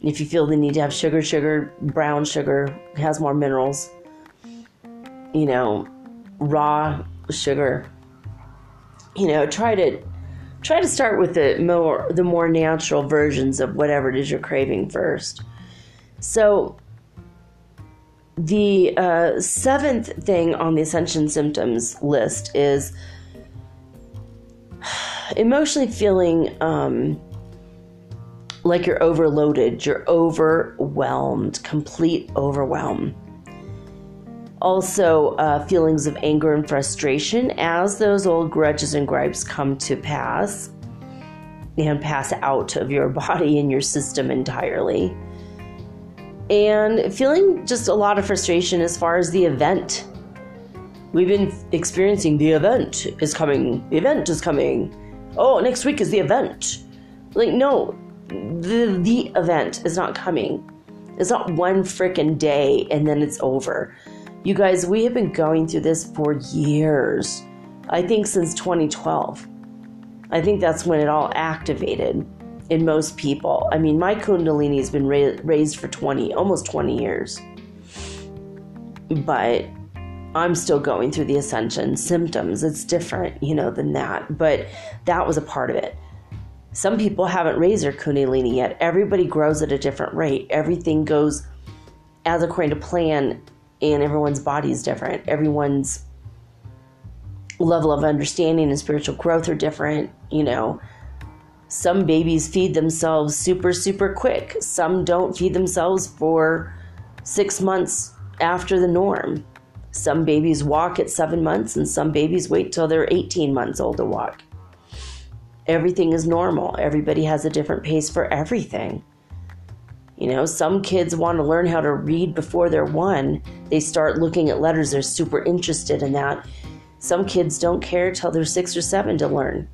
if you feel the need to have sugar, sugar, brown sugar has more minerals. You know, raw sugar. You know, try to try to start with the more the more natural versions of whatever it is you're craving first. So the uh, seventh thing on the ascension symptoms list is emotionally feeling um, like you're overloaded, you're overwhelmed, complete overwhelm. Also, uh, feelings of anger and frustration as those old grudges and gripes come to pass and pass out of your [laughs] body and your system entirely. And feeling just a lot of frustration as far as the event. We've been experiencing the event is coming, the event is coming. Oh, next week is the event. Like, no, the, the event is not coming. It's not one freaking day and then it's over. You guys, we have been going through this for years. I think since 2012. I think that's when it all activated in most people. I mean, my Kundalini has been ra- raised for 20, almost 20 years. But I'm still going through the ascension symptoms. It's different, you know, than that. But that was a part of it. Some people haven't raised their Kundalini yet. Everybody grows at a different rate. Everything goes as according to plan, and everyone's body is different. Everyone's level of understanding and spiritual growth are different. You know, some babies feed themselves super, super quick, some don't feed themselves for six months after the norm. Some babies walk at seven months, and some babies wait till they're 18 months old to walk everything is normal. Everybody has a different pace for everything. You know, some kids want to learn how to read before they're one. They start looking at letters, they're super interested in that. Some kids don't care till they're six or seven to learn.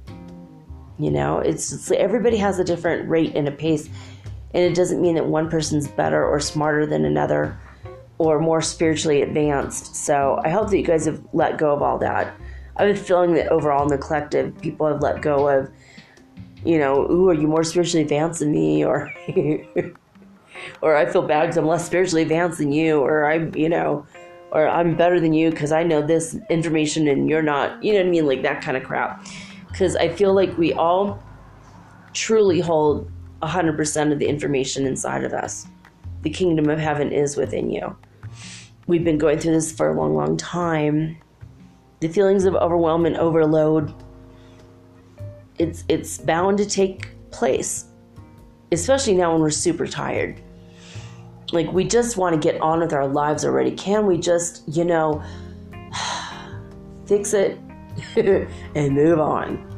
You know, it's, it's everybody has a different rate and a pace. And it doesn't mean that one person's better or smarter than another or more spiritually advanced. So I hope that you guys have let go of all that. I have a feeling that overall in the collective, people have let go of you know, ooh, are you more spiritually advanced than me? Or, [laughs] or I feel bad because I'm less spiritually advanced than you, or I'm, you know, or I'm better than you because I know this information and you're not, you know what I mean? Like that kind of crap. Because I feel like we all truly hold 100% of the information inside of us. The kingdom of heaven is within you. We've been going through this for a long, long time. The feelings of overwhelm and overload it's it's bound to take place especially now when we're super tired like we just want to get on with our lives already. Can we just you know [sighs] fix it [laughs] and move on?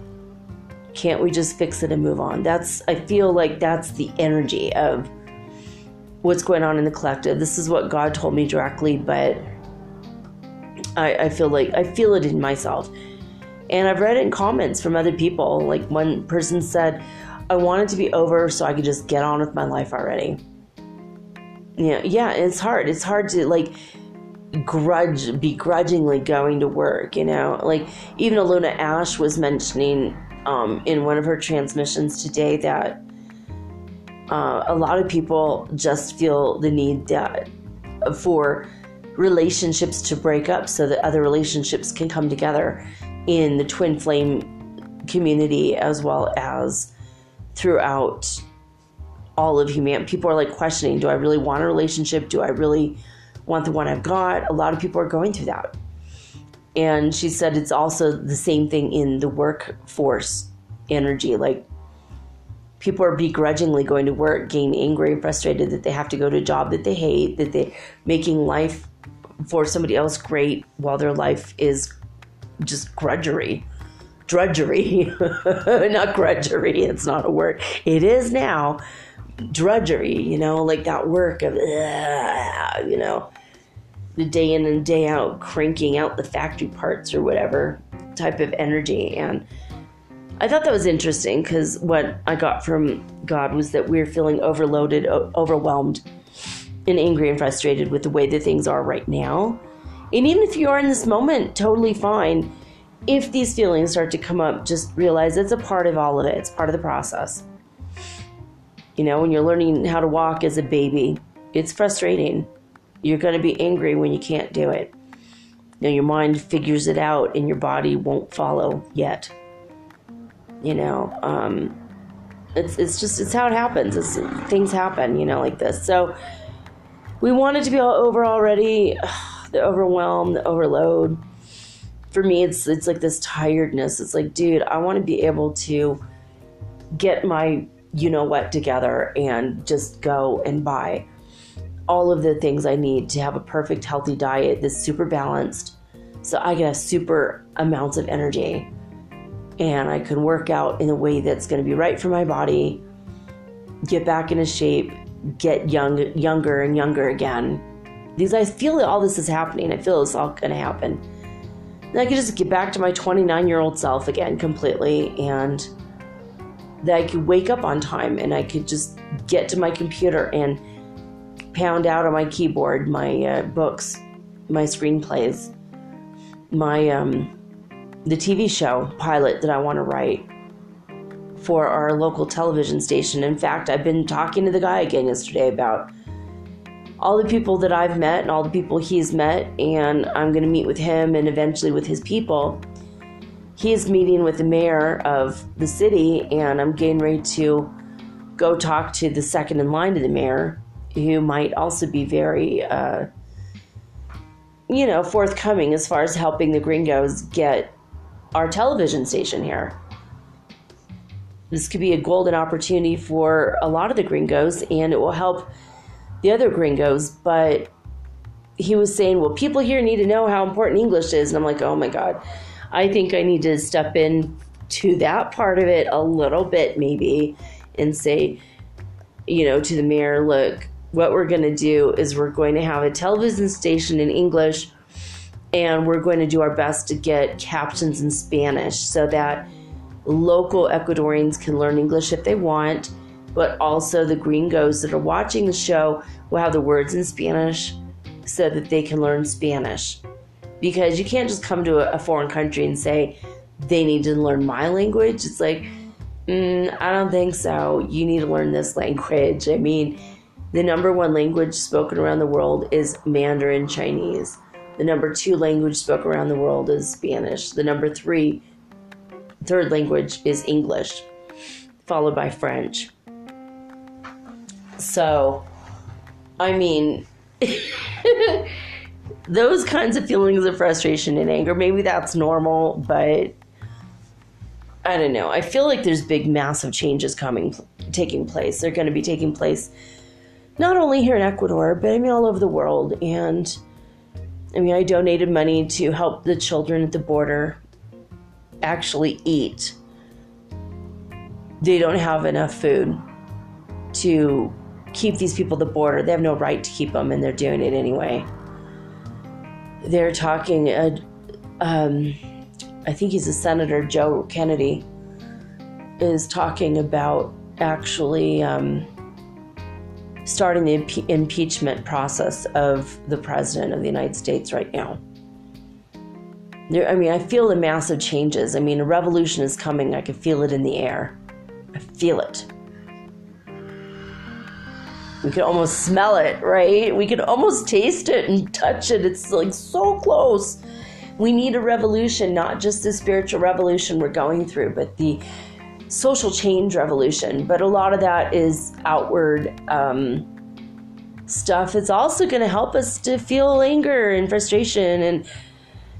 Can't we just fix it and move on? That's i feel like that's the energy of what's going on in the collective. This is what god told me directly but i, I feel like i feel it in myself. And I've read it in comments from other people. Like one person said, I want it to be over so I could just get on with my life already. Yeah, yeah, it's hard. It's hard to like grudge begrudgingly going to work, you know? Like even Aluna Ash was mentioning um, in one of her transmissions today that uh, a lot of people just feel the need that for relationships to break up so that other relationships can come together in the twin flame community as well as throughout all of humanity. People are like questioning do I really want a relationship? Do I really want the one I've got? A lot of people are going through that. And she said it's also the same thing in the workforce energy. Like people are begrudgingly going to work, getting angry and frustrated that they have to go to a job that they hate, that they're making life for somebody else great while their life is just grudgery. Drudgery, [laughs] not grudgery, it's not a word. It is now drudgery, you know, like that work of, you know, the day in and day out cranking out the factory parts or whatever type of energy. And I thought that was interesting because what I got from God was that we're feeling overloaded, overwhelmed, and angry and frustrated with the way that things are right now. And even if you are in this moment, totally fine. If these feelings start to come up, just realize it's a part of all of it, it's part of the process. You know, when you're learning how to walk as a baby, it's frustrating. You're going to be angry when you can't do it. You know, your mind figures it out and your body won't follow yet. You know, um, it's, it's just, it's how it happens. It's, things happen, you know, like this. So we wanted to be all over already [sighs] the overwhelm, the overload. For me, it's it's like this tiredness. It's like, dude, I want to be able to get my you know what together and just go and buy all of the things I need to have a perfect healthy diet that's super balanced so I get a super amounts of energy and I can work out in a way that's going to be right for my body, get back into shape, get young younger and younger again. Because I feel that all this is happening. I feel it's all going to happen. And I could just get back to my 29 year old self again completely and that I could wake up on time and I could just get to my computer and pound out on my keyboard my uh, books, my screenplays, my um, the TV show pilot that I want to write for our local television station. In fact, I've been talking to the guy again yesterday about all the people that I've met and all the people he's met, and I'm going to meet with him and eventually with his people. He's meeting with the mayor of the city, and I'm getting ready to go talk to the second in line to the mayor, who might also be very, uh, you know, forthcoming as far as helping the gringos get our television station here. This could be a golden opportunity for a lot of the gringos, and it will help the other gringos. But he was saying, well, people here need to know how important English is. And I'm like, oh my God, I think I need to step in to that part of it a little bit, maybe, and say, you know, to the mayor, look, what we're going to do is we're going to have a television station in English and we're going to do our best to get captions in Spanish so that local Ecuadorians can learn English if they want, but also the gringos that are watching the show will have the words in Spanish so that they can learn Spanish. Because you can't just come to a, foreign country and say they need to learn my language. It's like, mm, I don't think so. You need to learn this language. I mean, the number one language spoken around the world is Mandarin Chinese. The number two language spoken around the world is Spanish. The number three, third language is English, followed by French. So, I mean, [laughs] those kinds of feelings of frustration and anger, maybe that's normal, but I don't know. I feel like there's big, massive changes coming, taking place. They're going to be taking place not only here in Ecuador, but I mean all over the world. And I mean, I donated money to help the children at the border actually eat. They don't have enough food to keep these people at the border. They have no right to keep them, and they're doing it anyway. They're talking, uh, um, I think he's a senator, Joe Kennedy, is talking about actually. Um, starting the impe- impeachment process of the president of the United States right now. I mean, I feel the massive changes. I mean, a revolution is coming. I can feel it in the air. I feel it. We can almost smell it, right? We can almost taste it and touch it. It's like so close. We need a revolution, not just the spiritual revolution we're going through, but the social change revolution, but a lot of that is outward um, stuff. It's also going to help us to feel anger and frustration, and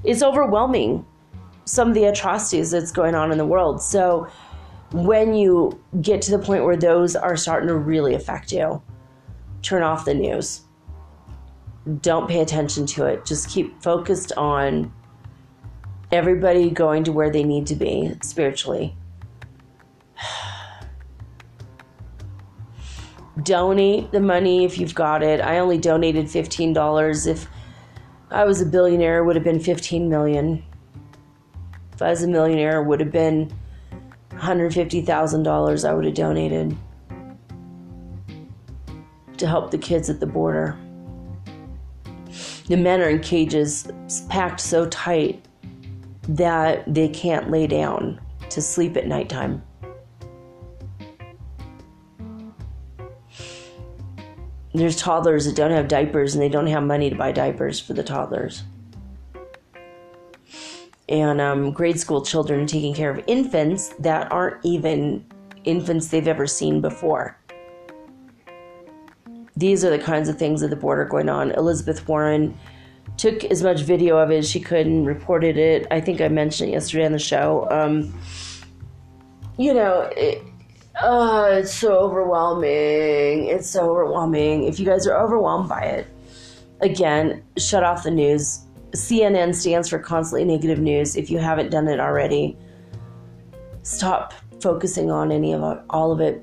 it's overwhelming some of the atrocities that's going on in the world. So when you get to the point where those are starting to really affect you, turn off the news. Don't pay attention to it. Just keep focused on everybody going to where they need to be spiritually [sighs] donate the money if you've got it. I only donated $15. If I was a billionaire, it would have been 15 million. If I was a millionaire, it would have been $150,000 I would have donated to help the kids at the border. The men are in cages packed so tight that they can't lay down to sleep at nighttime. There's toddlers that don't have diapers and they don't have money to buy diapers for the toddlers. And um, grade school children taking care of infants that aren't even infants they've ever seen before. These are the kinds of things at the border going on. Elizabeth Warren took as much video of it as she could and reported it. I think I mentioned it yesterday on the show. Um, you know, it, Uh, it's so overwhelming. It's so overwhelming. If you guys are overwhelmed by it, again, shut off the news. CNN stands for constantly negative news. If you haven't done it already, stop focusing on any of all of it.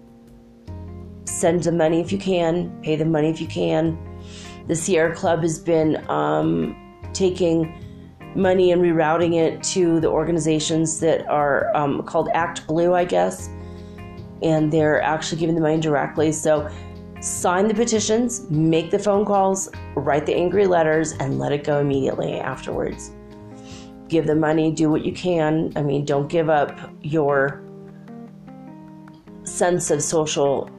Send the money if you can, pay the money if you can. The Sierra Club has been um, taking money and rerouting it to the organizations that are um, called Act Blue, I guess, and they're actually giving the money directly. So sign the petitions, make the phone calls, write the angry letters, and let it go immediately afterwards. Give the money, do what you can. I mean, don't give up your sense of social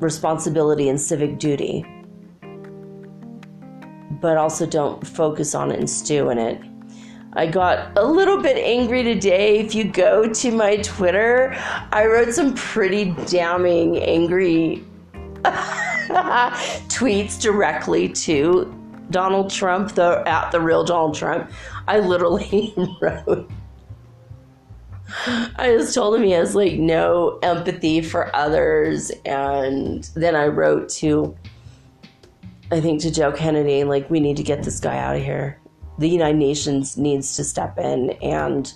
responsibility and civic duty. But also don't focus on it and stew in it. I got a little bit angry today. If you go to my Twitter, I wrote some pretty damning angry [laughs] tweets directly to Donald Trump, the at the real Donald Trump. I literally [laughs] wrote I just told him he has like no empathy for others and then I wrote to I think to Joe Kennedy like we need to get this guy out of here the United Nations needs to step in and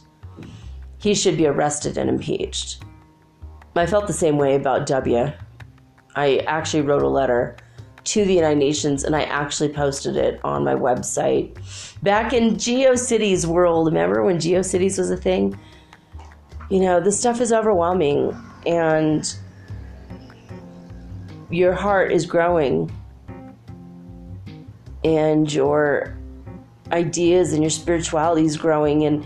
he should be arrested and impeached. I felt the same way about W. I actually wrote a letter to the United Nations and I actually posted it on my website. Back in GeoCities world, remember when GeoCities was a thing? You know, this stuff is overwhelming and your heart is growing and your ideas and your spirituality is growing and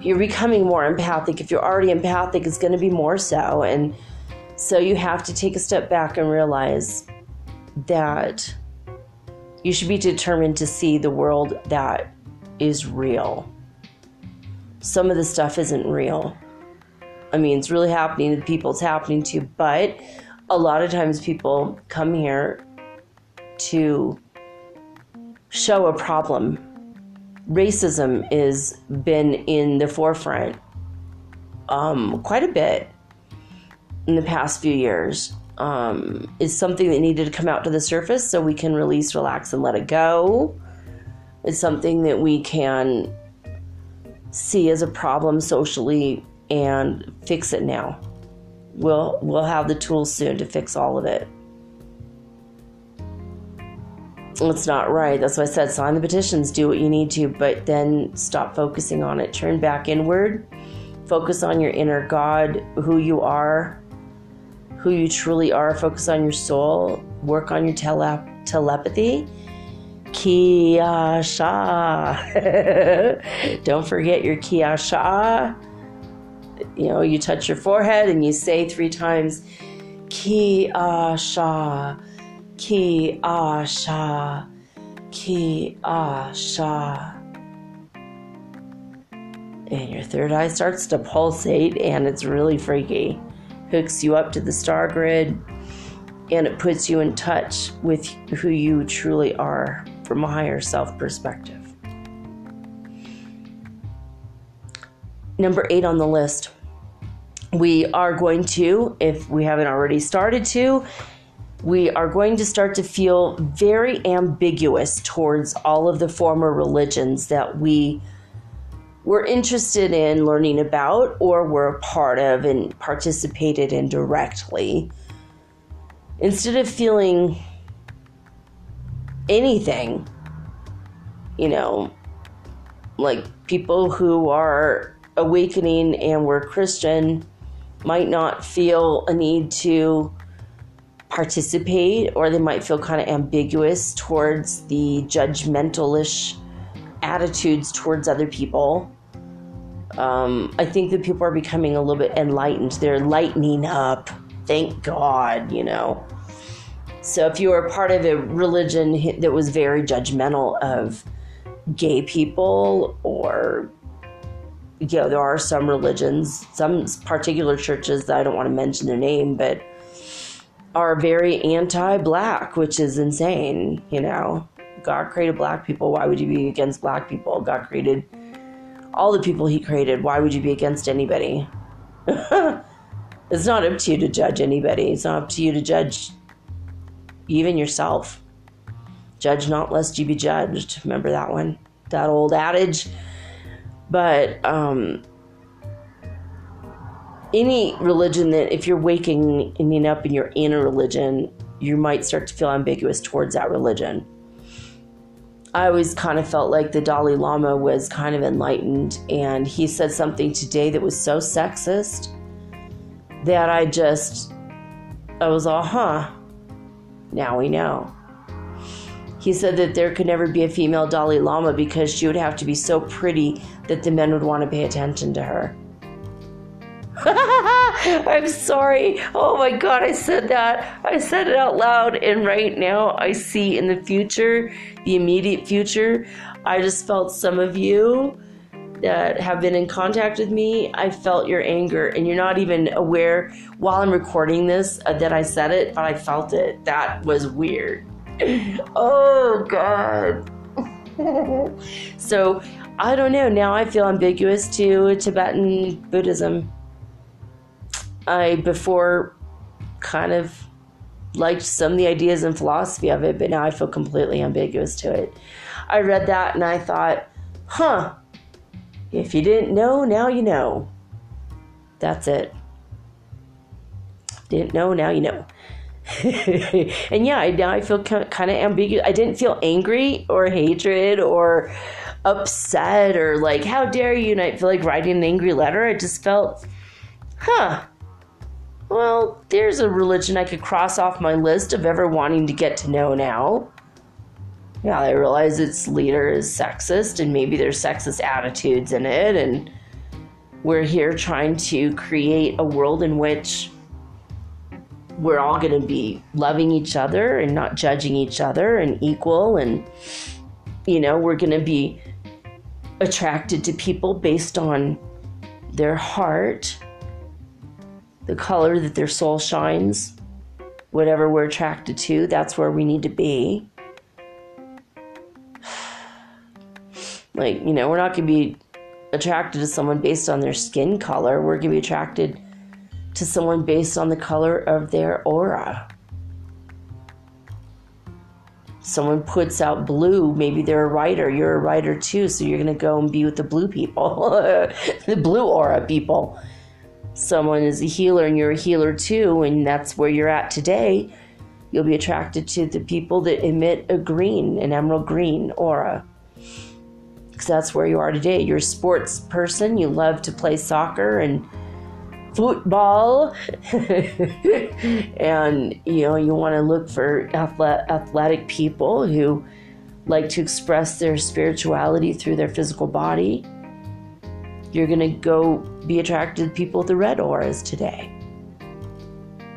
you're becoming more empathic. If you're already empathic, it's going to be more so. And so you have to take a step back and realize that you should be determined to see the world that is real. Some of the stuff isn't real. I mean, it's really happening to the people, it's happening to, but a lot of times people come here to show a problem. Racism has been in the forefront um, quite a bit in the past few years. Um, is something that needed to come out to the surface so we can release, relax, and let it go. It's something that we can see as a problem socially and fix it now. We'll we'll have the tools soon to fix all of it it's not right. That's why I said sign the petitions, do what you need to, but then stop focusing on it. Turn back inward. Focus on your inner God, who you are, who you truly are. Focus on your soul. Work on your tele- telepathy. Kiyasha. [laughs] Don't forget your Kiyasha. You know, you touch your forehead and you say three times, Kiyasha. Ki ah sha, ki ah sha. And your third eye starts to pulsate, and it's really freaky. Hooks you up to the star grid, and it puts you in touch with who you truly are from a higher self perspective. Number eight on the list. We are going to, if we haven't already started to, we are going to start to feel very ambiguous towards all of the former religions that we were interested in learning about or were a part of and participated in directly. Instead of feeling anything, you know, like people who are awakening and were Christian might not feel a need to participate or they might feel kind of ambiguous towards the judgmentalish attitudes towards other people. Um, I think that people are becoming a little bit enlightened. They're lightening up. Thank God, you know. So if you were part of a religion that was very judgmental of gay people or you know, there are some religions, some particular churches that I don't want to mention their name, but are very anti-black, which is insane. You know, God created black people. Why would you be against black people? God created all the people He created. Why would you be against anybody? [laughs] It's not up to you to judge anybody. It's not up to you to judge even yourself. Judge not lest you be judged. Remember that one? That old adage. But um, any religion that, if you're waking ending up and you're in a religion, you might start to feel ambiguous towards that religion. I always kind of felt like the Dalai Lama was kind of enlightened, and he said something today that was so sexist that I just, I was all, huh, now we know. He said that there could never be a female Dalai Lama because she would have to be so pretty that the men would want to pay attention to her. [laughs] I'm sorry. Oh my God, I said that. I said it out loud, and right now I see in the future, the immediate future, I just felt some of you that have been in contact with me, I felt your anger, and you're not even aware while I'm recording this uh, that I said it, but I felt it. That was weird. [laughs] oh, God. [laughs] so, I don't know. Now I feel ambiguous to Tibetan Buddhism. I before kind of liked some of the ideas and philosophy of it, but now I feel completely ambiguous to it. I read that and I thought, huh, if you didn't know, now you know. That's it. Didn't know, now you know. [laughs] and yeah, I, now I feel kind of ambiguous. I didn't feel angry or hatred or upset or like, how dare you? And I feel like writing an angry letter. I just felt, huh, well, there's a religion I could cross off my list of ever wanting to get to know now. Yeah, I realize its leader is sexist and maybe there's sexist attitudes in it, and we're here trying to create a world in which we're all going to be loving each other and not judging each other and equal and you know we're going to be attracted to people based on their heart the color that their soul shines, whatever we're attracted to, that's where we need to be. Like, you know, we're not going to be attracted to someone based on their skin color. We're going to be attracted to someone based on the color of their aura. Someone puts out blue, maybe they're a writer, you're a writer too, so you're going to go and be with the blue people, [laughs] the blue aura people someone is a healer and you're a healer too, and that's where you're at today, you'll be attracted to the people that emit a green, an emerald green aura. Because that's where you are today. You're a sports person, you love to play soccer and football, [laughs] and you know, you want to look for athletic people who like to express their spirituality through their physical body you're going to go be attracted to people with the red auras today.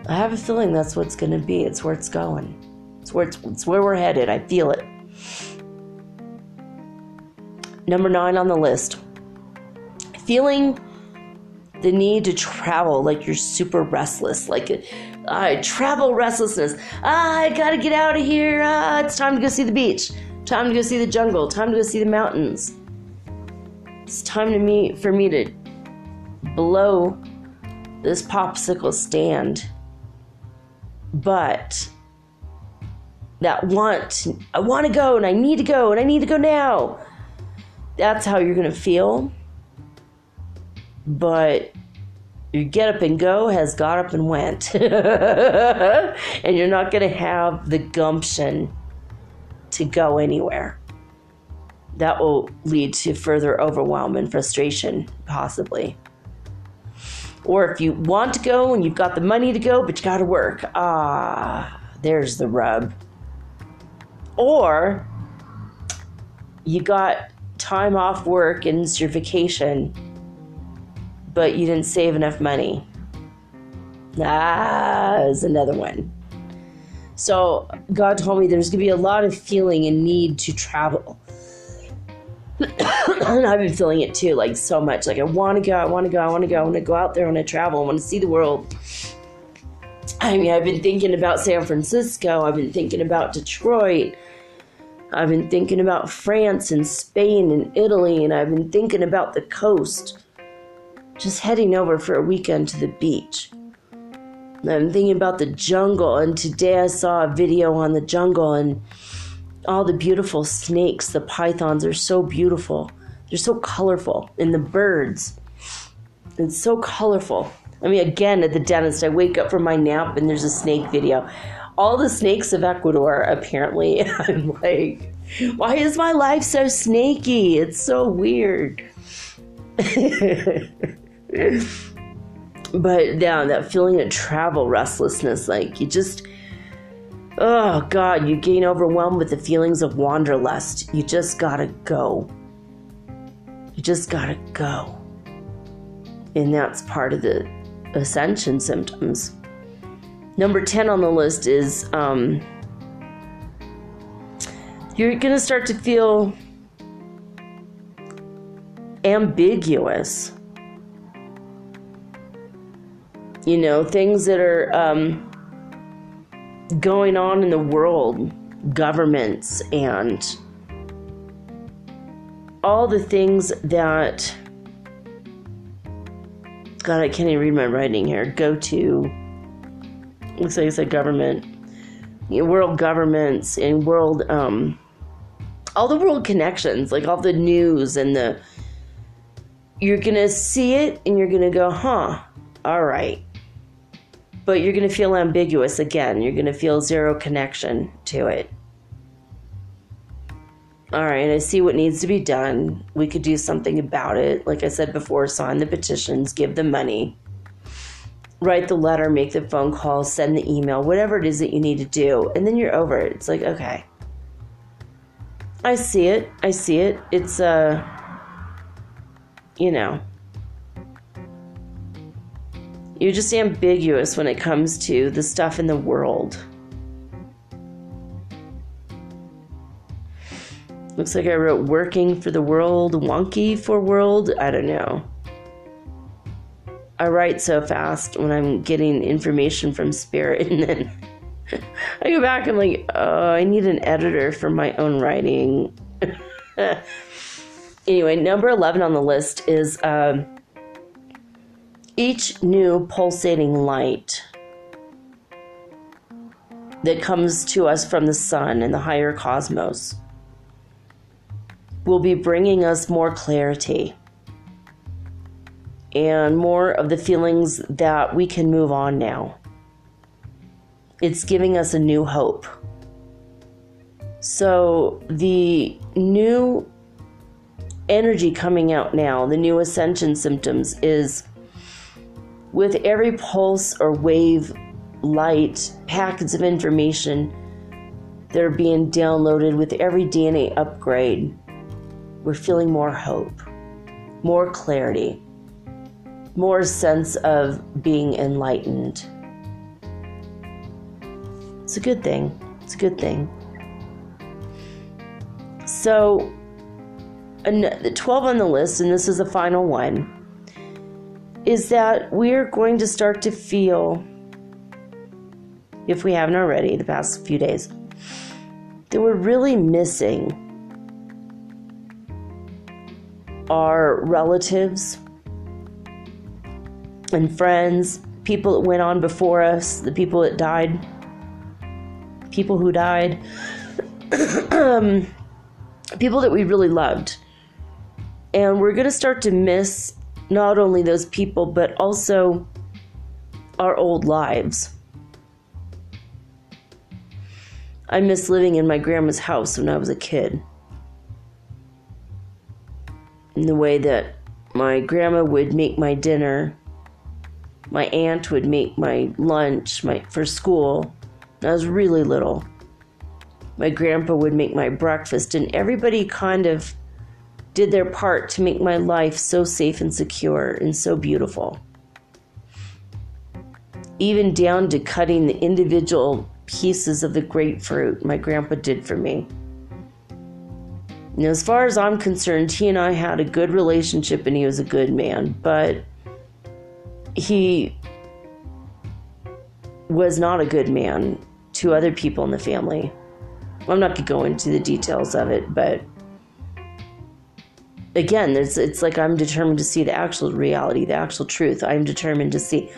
I have a feeling that's what's going to be. It's where it's going. It's where it's, it's where we're headed. I feel it. Number 9 on the list. Feeling the need to travel like you're super restless, like uh, travel restlessness. Ah, I gotta get out of here. Ah, it's time to go see the beach. Time to go see the jungle. Time to go see the mountains. It's time to for me to blow this popsicle stand. But that want, I want to go and I need to go and I need to go now. That's how you're going to feel. But your get up and go has got up and went. [laughs] and you're not going to have the gumption to go anywhere that will lead to further overwhelm and frustration, possibly. Or if you want to go and you've got the money to go, but you got to work, ah, there's the rub. Or you got time off work and it's your vacation, but you didn't save enough money. Ah, is another one. So God told me there's going to be a lot of feeling and need to travel and [coughs] I've been feeling it too, like so much. Like I want to go, I want to go, I want to go, I want to go out there, I want to travel, I want to see the world. I mean, I've been thinking about San Francisco, I've been thinking about Detroit, I've been thinking about France and Spain and Italy, and I've been thinking about the coast. Just heading over for a weekend to the beach. I'm thinking about the jungle, and today I saw a video on the jungle and all the beautiful snakes. The pythons are so beautiful, they're so colorful, and the birds. It's so colorful. I mean, again, at the dentist, I wake up from my nap and there's a snake video. All the snakes of Ecuador, apparently. [laughs] I'm like, why is my life so snaky? It's so weird. [laughs] but yeah, that feeling of travel restlessness, like you just, oh God, you gain overwhelmed with the feelings of wanderlust. You just gotta go. You just gotta go. And that's part of the ascension symptoms. Number 10 on the list is um, you're gonna start to feel ambiguous you know, things that are um, going on in the world, governments, and all the things that. God, I can't even read my writing here. Go to. Looks like it's a government. You know, world governments and world. Um, all the world connections, like all the news and the. You're gonna see it and you're gonna go, huh, all right but you're to feel ambiguous again. You're to feel zero connection to it. All right, I see what needs to be done. We could do something about it. Like I said before, sign the petitions, give the money, write the letter, make the phone call, send the email, whatever it is that you need to do. And then you're over it. It's like, okay. I see it. I see it. It's, uh, you know, you're just ambiguous when it comes to the stuff in the world. Looks like I wrote working for the world, wonky for world. I don't know. I write so fast when I'm getting information from Spirit, [laughs] and then I go back and like, oh, I need an editor for my own writing. [laughs] anyway, number 11 on the list is. Um, each new pulsating light that comes to us from the sun and the higher cosmos will be bringing us more clarity and more of the feelings that we can move on now. It's giving us a new hope. So, the new energy coming out now, the new ascension symptoms, is with every pulse or wave, light, packets of information that are being downloaded with every DNA upgrade, we're feeling more hope, more clarity, more sense of being enlightened. It's a good thing. It's a good thing. So, the 12 on the list, and this is the final one is that we're going to start to feel, if we haven't already the past few days, that we're really missing our relatives and friends, people that went on before us, the people that died, people who died, [clears throat] people that we really loved. And we're going to start to miss not only those people, but also our old lives. I miss living in my grandma's house when I was a kid. In the way that my grandma would make my dinner, my aunt would make my lunch my, for school. I was really little. My grandpa would make my breakfast, and everybody kind of did their part to make my life so safe and secure and so beautiful. Even down to cutting the individual pieces of the grapefruit my grandpa did for me. Now, as far as I'm concerned, he and I had a good relationship and he was a good man, but he was not a good man to other people in the family. I'm not going to go into the details of it, but again, it's, it's like I'm determined to see the actual reality, the actual truth. I'm determined to see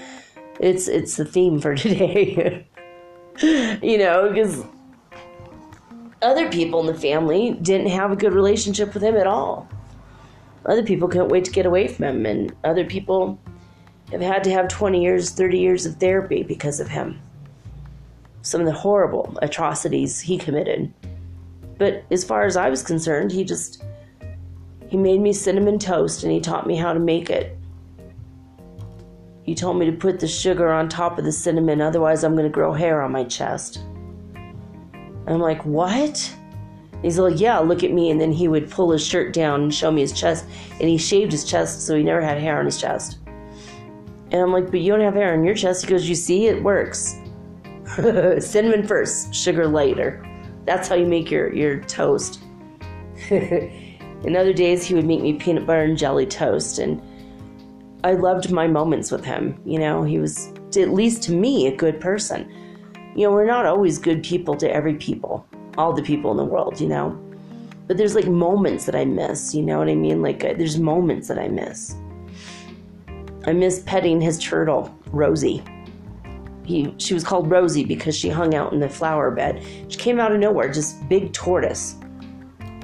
It's it's the theme for [laughs] today. you know, because other people in the family didn't have a good relationship with him at all. Other people couldn't wait to get away from him, and other people have had to have 20 years, 30 years of therapy because of him. Some of the horrible atrocities he committed. But as far as I was concerned, he just he made me cinnamon toast and he taught me how to make it. He told me to put the sugar on top of the cinnamon, otherwise, I'm going to grow hair on my chest. I'm like, What? He's like, Yeah, look at me. And then he would pull his shirt down and show me his chest. And he shaved his chest so he never had hair on his chest. And I'm like, But you don't have hair on your chest. He goes, You see, it works. [laughs] Cinnamon first, sugar later. That's how you make your, your toast. [laughs] In other days, he would make me peanut butter and jelly toast. And I loved my moments with him. You know, he was, at least to me, a good person. You know, we're not always good people to every people, all the people in the world, you know. But there's like moments that I miss, you know what I mean? Like, there's moments that I miss. I miss petting his turtle, Rosie. He, she was called Rosie because she hung out in the flower bed. She came out of nowhere, just big tortoise.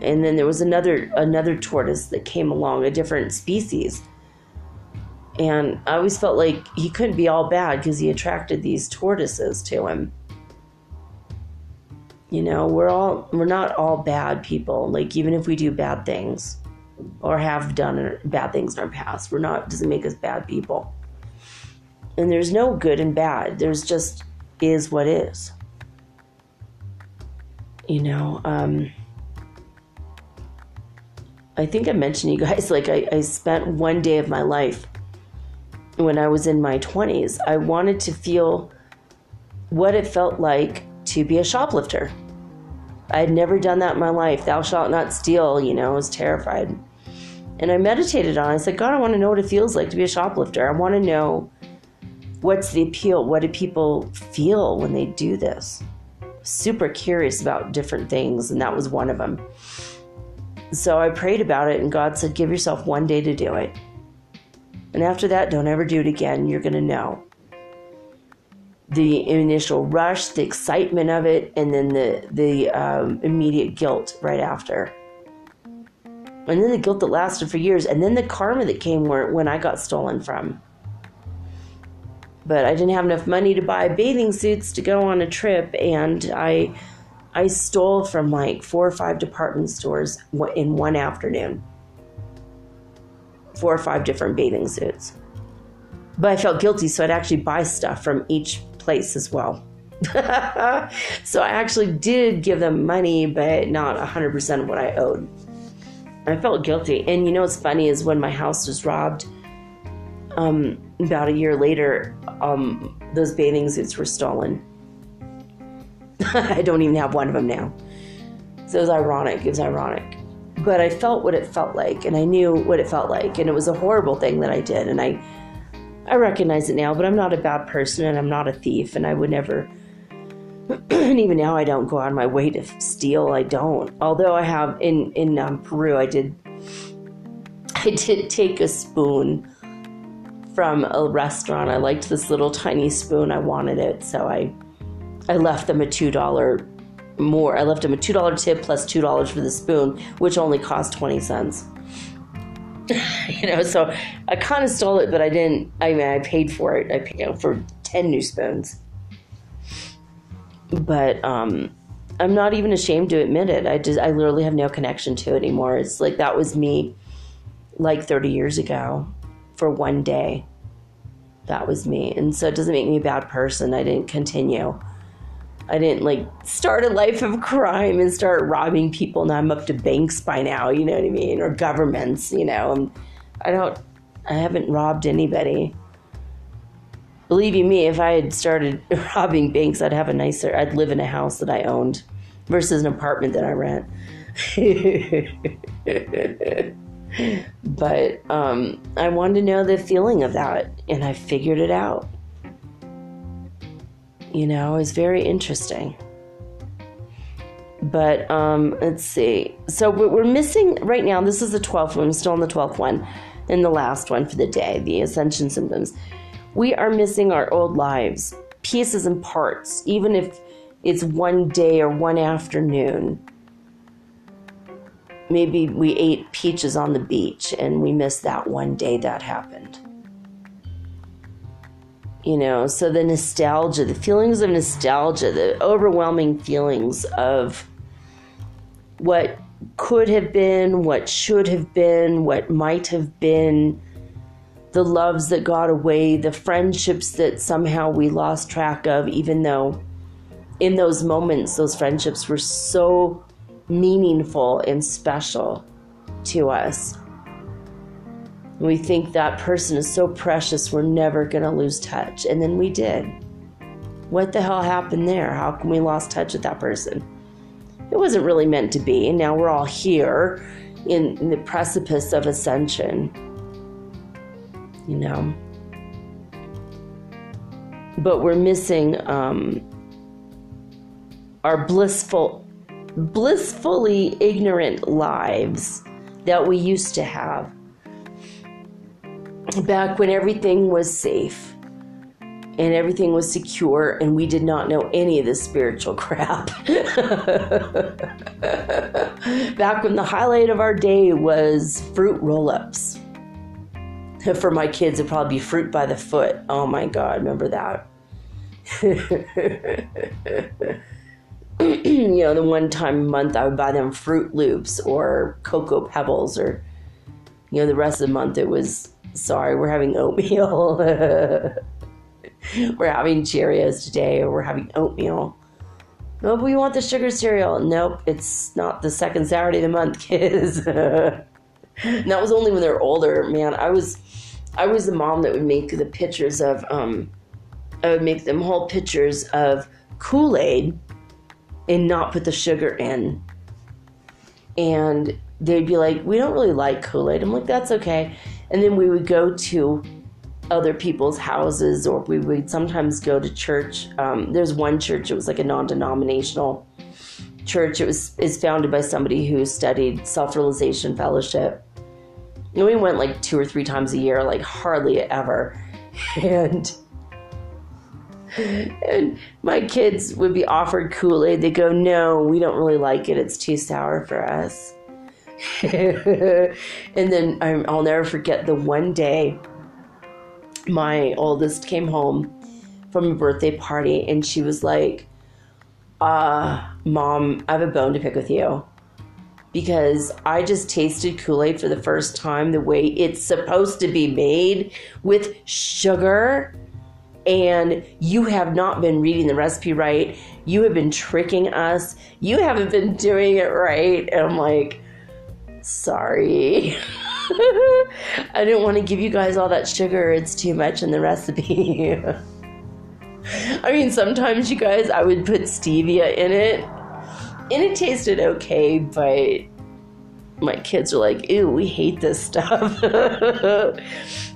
And then there was another another tortoise that came along, a different species and I always felt like he couldn't be all bad because he attracted these tortoises to him. You know, we're all we're not all bad people. Like even if we do bad things or have done bad things in our past, we're not doesn't make us bad people. And there's no good and bad. There's just is what is. You know, um, I think I mentioned you guys [laughs] like I, I spent one day of my life when I was in my 20s, I wanted to feel what it felt like to be a shoplifter. I had never done that in my life. Thou shalt not steal, you know, I was terrified. And I meditated on it. I said, God, I want to know what it feels like to be a shoplifter. I want to know what's the appeal? What do people feel when they do this? Super curious about different things, and that was one of them. So I prayed about it, and God said, Give yourself one day to do it. And after that, don't ever do it again. You're going to know. The initial rush, the excitement of it, and then the, the um, immediate guilt right after. And then the guilt that lasted for years, and then the karma that came where, when I got stolen from. But I didn't have enough money to buy bathing suits to go on a trip, and I, I stole from like four or five department stores in one afternoon four or five different bathing suits. But I felt guilty, so I'd actually buy stuff from each place as well. [laughs] so I actually did give them money, but not 100% of what I owed. I felt guilty. And you know what's funny is when my house was robbed, um, about a year later, um, those bathing suits were stolen. [laughs] I don't even have one of them now. So it was ironic. It was ironic but I felt what it felt like and I knew what it felt like and it was a horrible thing that I did and I I recognize it now but I'm not a bad person and I'm not a thief and I would never [clears throat] and even now I don't go out on my way to steal I don't although I have in in um, Peru I did [laughs] I did take a spoon from a restaurant I liked this little tiny spoon I wanted it so I I left them a two dollar more. I left him a $2 tip plus $2 for the spoon, which only cost 20 cents. [sighs] you know, so I kind of stole it, but I didn't. I mean, I paid for it. I paid you know, for 10 new spoons. But um, I'm not even ashamed to admit it. I just, I literally have no connection to it anymore. It's like that was me like 30 years ago for one day. That was me. And so it doesn't make me a bad person. I didn't continue. I didn't like start a life of crime and start robbing people. Now I'm up to banks by now, you know what I mean, or governments, you know. I don't, I haven't robbed anybody. Believe you me, if I had started [laughs] robbing banks, I'd have a nicer, I'd live in a house that I owned versus an apartment that I rent. [laughs] but um, I wanted to know the feeling of that, and I figured it out you know, is very interesting. But um, let's see. So we're missing right now. This is the 12th one. I'm still on the 12th one, and the last one for the day, the ascension symptoms. We are missing our old lives, pieces and parts, even if it's one day or one afternoon. Maybe we ate peaches on the beach and we missed that one day that happened. You know, so the nostalgia, the feelings of nostalgia, the overwhelming feelings of what could have been, what should have been, what might have been, the loves that got away, the friendships that somehow we lost track of, even though in those moments, those friendships were so meaningful and special to us. We think that person is so precious, we're never going to lose touch. And then we did. What the hell happened there? How come we lost touch with that person? It wasn't really meant to be. And now we're all here in, in the precipice of ascension. You know? But we're missing um, our blissful blissfully ignorant lives that we used to have back when everything was safe and everything was secure and we did not know any of the spiritual [laughs] crap. back when the highlight of our day was fruit roll ups. For my kids, it'd probably be fruit by the foot. Oh my God, remember that? [laughs] you know, the one time a month I would buy them Froot Loops or Cocoa Pebbles, or, you know, the rest of the month it was, sorry, we're having oatmeal. [laughs] we're having Cheerios today, or we're having oatmeal. Nope, we want the sugar cereal. Nope, it's not the second Saturday of the month, [laughs] kids. That was only when they're older, man. I was, I was the mom that would make the pictures of, um, I would make them whole pictures of Kool Aid and not put the sugar in. And they'd be like, We don't really like Kool Aid. I'm like, That's okay. And then we would go to other people's houses or we would sometimes go to church. Um, there's one church, it was like a non denominational church. It was is founded by somebody who studied self realization fellowship. And we went like two or three times a year, like hardly ever. [laughs] And and my kids would be offered Kool Aid. They go, No, we don't really like it. It's too sour for us. [laughs] and then I'll never forget the one day my oldest came home from a birthday party and she was like, uh, Mom, I have a bone to pick with you. Because I just tasted Kool Aid for the first time the way it's supposed to be made with sugar and you have not been reading the recipe right. You have been tricking us. You haven't been doing it right. And I'm like, sorry. [laughs] I didn't want to give you guys all that sugar. It's too much in the recipe. [laughs] I mean, sometimes you guys, I would put stevia in it, and it tasted okay, but my kids are like, ew, we hate this stuff. [laughs] then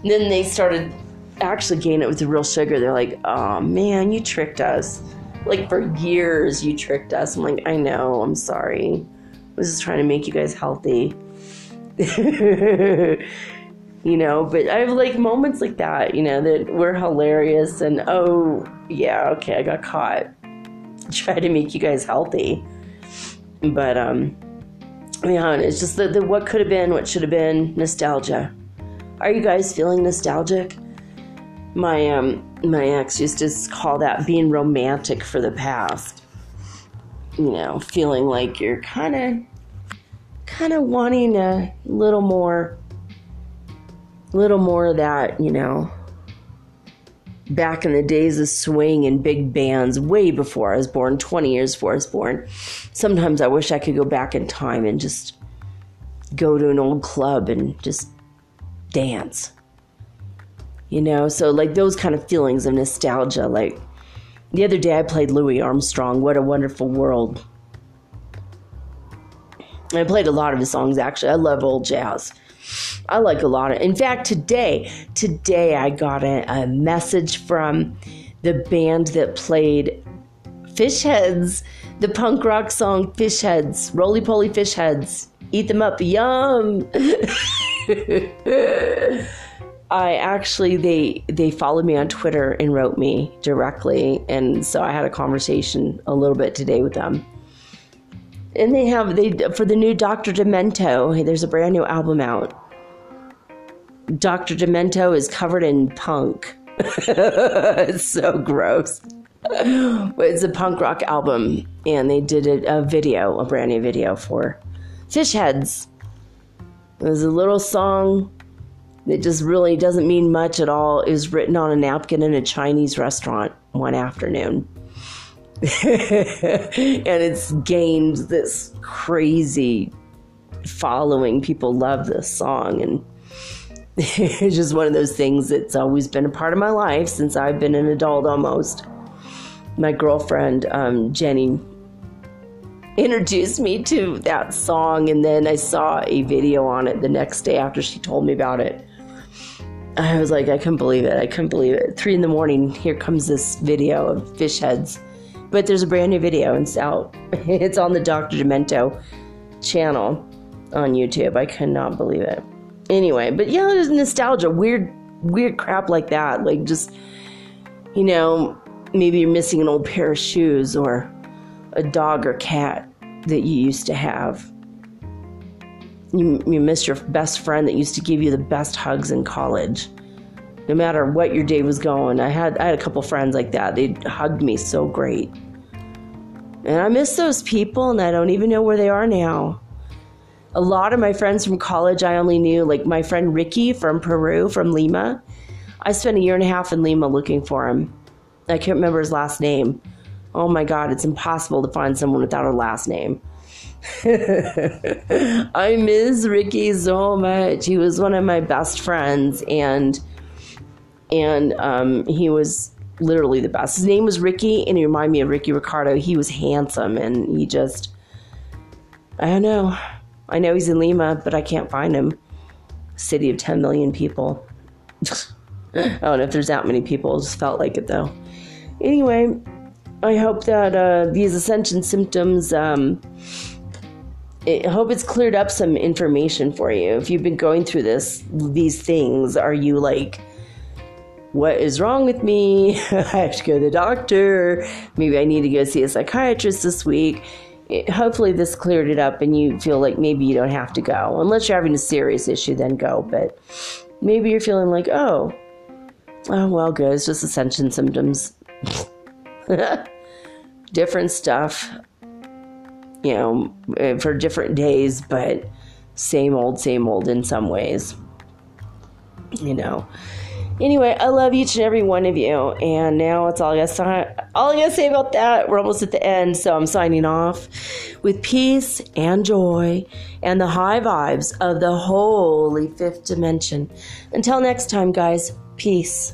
they started actually gain it with the real sugar, they're like, oh man, you tricked us. Like for years, you tricked us. I'm like, I know, I'm sorry. I was just trying to make you guys healthy. [laughs] you know, but I have like moments like that, you know, that were hilarious and oh, yeah, okay, I got caught. [laughs] Try to make you guys healthy. But, um, yeah, it's just the, the what could have been, what should have been, nostalgia. Are you guys feeling nostalgic? my um my ex used to call that being romantic for the past. You know, feeling like you're kind of kind of wanting a little more little more of that, you know, back in the days of swing and big bands way before I was born, 20 years before I was born. Sometimes I wish I could go back in time and just go to an old club and just dance you know? So like those kind of feelings of nostalgia like the other day i played louis armstrong what a wonderful world. I played a lot of his songs actually. I love old jazz i like a lot of in fact today today i got a, a message from the band that played fish heads the punk rock song fish heads roly poly fish heads eat them up yum [laughs] I actually they they followed me on Twitter and wrote me directly, and so I had a conversation a little bit today with them. And they have they for the new Dr. Demento. There's a brand new album out. Dr. Demento is covered in punk. [laughs] it's so gross. it's a punk rock album, and they did a, a video, a brand new video for Fish Heads. There's a little song that just really doesn't mean much at all. It was written on a napkin in a Chinese restaurant one afternoon. [laughs] and it's gained this crazy following. People love this song, and [laughs] it's just one of those things that's always been a part of my life since I've been an adult almost. My girlfriend, um, Jenny, introduced me to that song, and then I saw a video on it the next day after she told me about it. I was like, I couldn't believe it. I couldn't believe it. Three in the morning, here comes this video of fish heads. But there's a brand new video and it's out. [laughs] It's on the Dr. Demento channel on YouTube. I cannot believe it. Anyway, but yeah, there's nostalgia, weird, weird crap like that. Like just, you know, maybe you're missing an old pair of shoes or a dog or cat that you used to have you, you miss your best friend that used to give you the best hugs in college. No matter what your day was going, I had I had a couple friends like that. They hugged me so great. And I miss those people and I don't even know where they are now. A lot of my friends from college I only knew, like my friend Ricky from Peru, from Lima. I spent a year and a half in Lima looking for him. I can't remember his last name. Oh my God, it's impossible to find someone without a last name. [laughs] I miss Ricky so much. He was one of my best friends, and and um, he was literally the best. His name was Ricky, and he reminded me of Ricky Ricardo. He was handsome, and he just I don't know. I know he's in Lima, but I can't find him. City of 10 million people. [laughs] I don't know if there's that many people. It just felt like it though. Anyway, I hope that uh, these ascension symptoms. Um, I hope it's cleared up some information for you. If you've been going through this, these things, are you like, what is wrong with me? [laughs] I have to go to the doctor. Maybe I need to go see a psychiatrist this week. It, hopefully, this cleared it up and you feel like maybe you don't have to go. Unless you're having a serious issue, then go. But maybe you're feeling like, oh, oh, well, good. It's just ascension symptoms. [laughs] Different stuff you know, eh, for different days, but same old, same old in some ways. You know. Anyway, I love each and every one of you, and now it's all I got. All I gotta say about that. We're almost at the end, so I'm signing off with peace and joy and the high vibes of the holy fifth dimension. Until next time, guys. Peace.